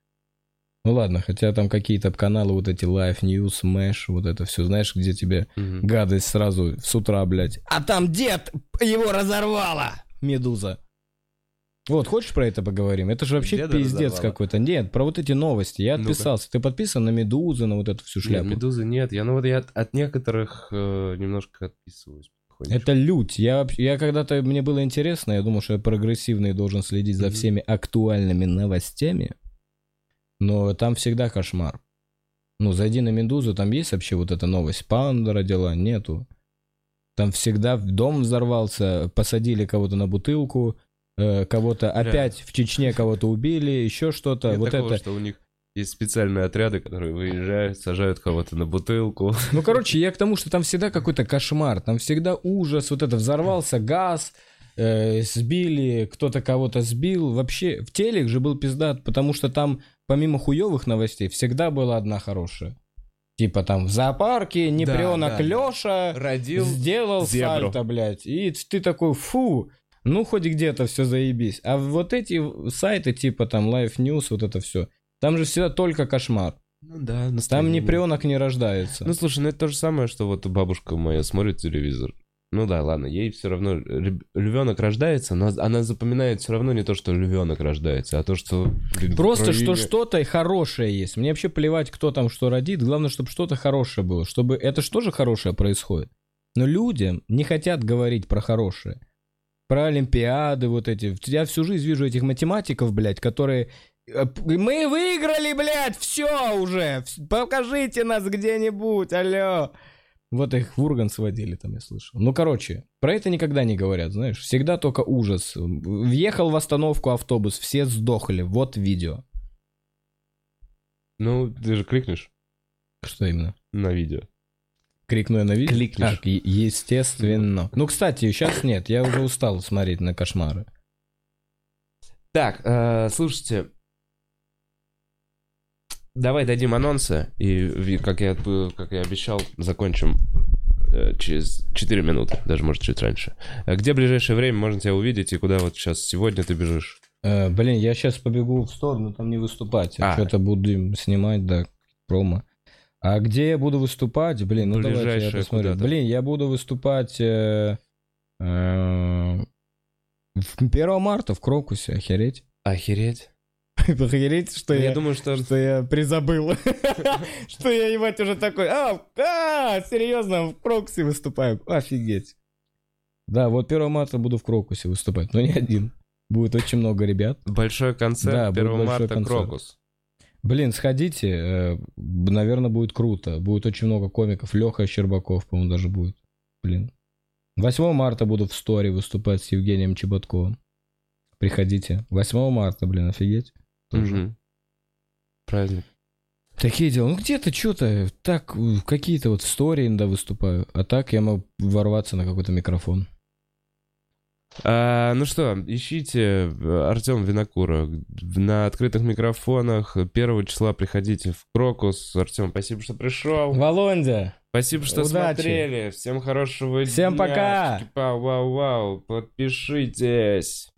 S2: Ну ладно, хотя там какие-то каналы, вот эти Live News, Mesh, вот это все, знаешь, где тебе
S1: Мгм.
S2: гадость сразу с утра, блядь. А там дед его разорвала! Медуза. Вот, хочешь про это поговорим? Это же вообще
S1: Деда
S2: пиздец какой-то. Нет, про вот эти новости. Я
S1: Ну-ка.
S2: отписался. Ты подписан на Медузу, на вот эту всю
S1: Нет,
S2: шляпу?
S1: медузы нет. Я, ну вот я от, от некоторых э, немножко отписываюсь.
S2: Это лють. Я, я когда-то, мне было интересно, я думал, что я прогрессивный должен следить за всеми актуальными новостями, но там всегда кошмар. Ну, зайди на Медузу, там есть вообще вот эта новость. Панда родила, нету. Там всегда дом взорвался, посадили кого-то на бутылку, кого-то опять в Чечне кого-то убили, еще что-то.
S1: Нет
S2: вот
S1: такого,
S2: это.
S1: что у них есть специальные отряды, которые выезжают, сажают кого-то на бутылку.
S2: Ну, короче, я к тому, что там всегда какой-то кошмар, там всегда ужас, вот это взорвался газ, э, сбили, кто-то кого-то сбил. Вообще, в телек же был пиздат, потому что там, помимо хуевых новостей, всегда была одна хорошая. Типа там в зоопарке непренок
S1: да, да.
S2: Леша
S1: Родил.
S2: сделал
S1: зебру.
S2: сальто, блядь. И ты такой, фу, ну хоть где-то все заебись. А вот эти сайты, типа там Life News, вот это все, там же всегда только кошмар.
S1: Ну да,
S2: Там непренок не рождается.
S1: Ну слушай, ну это то же самое, что вот бабушка моя смотрит телевизор. Ну да, ладно, ей все равно львенок рождается, но она запоминает все равно не то, что львенок рождается, а то, что...
S2: Просто что
S1: Украине-
S2: что-то хорошее есть. Мне вообще плевать, кто там что родит. Главное, чтобы что-то хорошее было. Чтобы это что же хорошее происходит. Но люди не хотят говорить про хорошее. Про Олимпиады вот эти. Я всю жизнь вижу этих математиков, блядь, которые... э, Мы выиграли, блядь, все уже. Покажите нас где-нибудь, алло. Вот их в Урган сводили там, я слышал. Ну, короче, про это никогда не говорят, знаешь. Всегда только ужас. Въехал в остановку автобус, все сдохли. Вот видео.
S1: Ну, ты же кликнешь
S2: Что именно?
S1: на видео.
S2: Крикну я на видео?
S1: Кликнешь.
S2: Е- естественно. Ну, кстати, сейчас нет, я уже устал смотреть на кошмары.
S1: Так, э, слушайте, давай дадим анонсы, и, как я, как я обещал, закончим э, через 4 минуты, даже, может, чуть раньше. Э, Где в ближайшее время можно тебя увидеть, и куда вот сейчас сегодня ты бежишь?
S2: Э, блин, я сейчас побегу в сторону, там не выступать.
S1: А.
S2: Что-то буду снимать, да, промо. А где я буду выступать? Блин, ну давайте я посмотрю. Блин, я буду выступать э, э, в 1 марта в Крокусе, охереть.
S1: Охереть.
S2: Охереть, что
S1: Я
S2: я...
S1: думаю, что...
S2: Что я призабыл. Что я, ебать, уже такой, а, а, серьезно, в Крокусе выступаю. Офигеть. Да, вот 1 марта буду в Крокусе выступать, но не один. Будет очень много ребят.
S1: Большой концерт
S2: Да, будет
S1: 1
S2: большой
S1: марта. Крокус.
S2: Блин, сходите, э, наверное, будет круто. Будет очень много комиков. Леха Щербаков, по-моему, даже будет. Блин. 8 марта буду в Сторе выступать с Евгением Чеботковым. Приходите. 8 марта, блин, офигеть. Тоже.
S1: Мгм. Праздник.
S2: Такие дела. Ну где-то что-то, так, э, какие-то вот в Сторе иногда выступаю. А так я могу ворваться на какой-то микрофон.
S1: А, ну что, ищите Артем Винокура на открытых микрофонах. 1 числа приходите в Крокус. Артем, спасибо, что пришел.
S2: Волондя!
S1: Спасибо, что
S2: Удачи.
S1: смотрели. Всем хорошего
S2: Всем
S1: дня.
S2: пока.
S1: Чики-пау, вау, вау. Подпишитесь.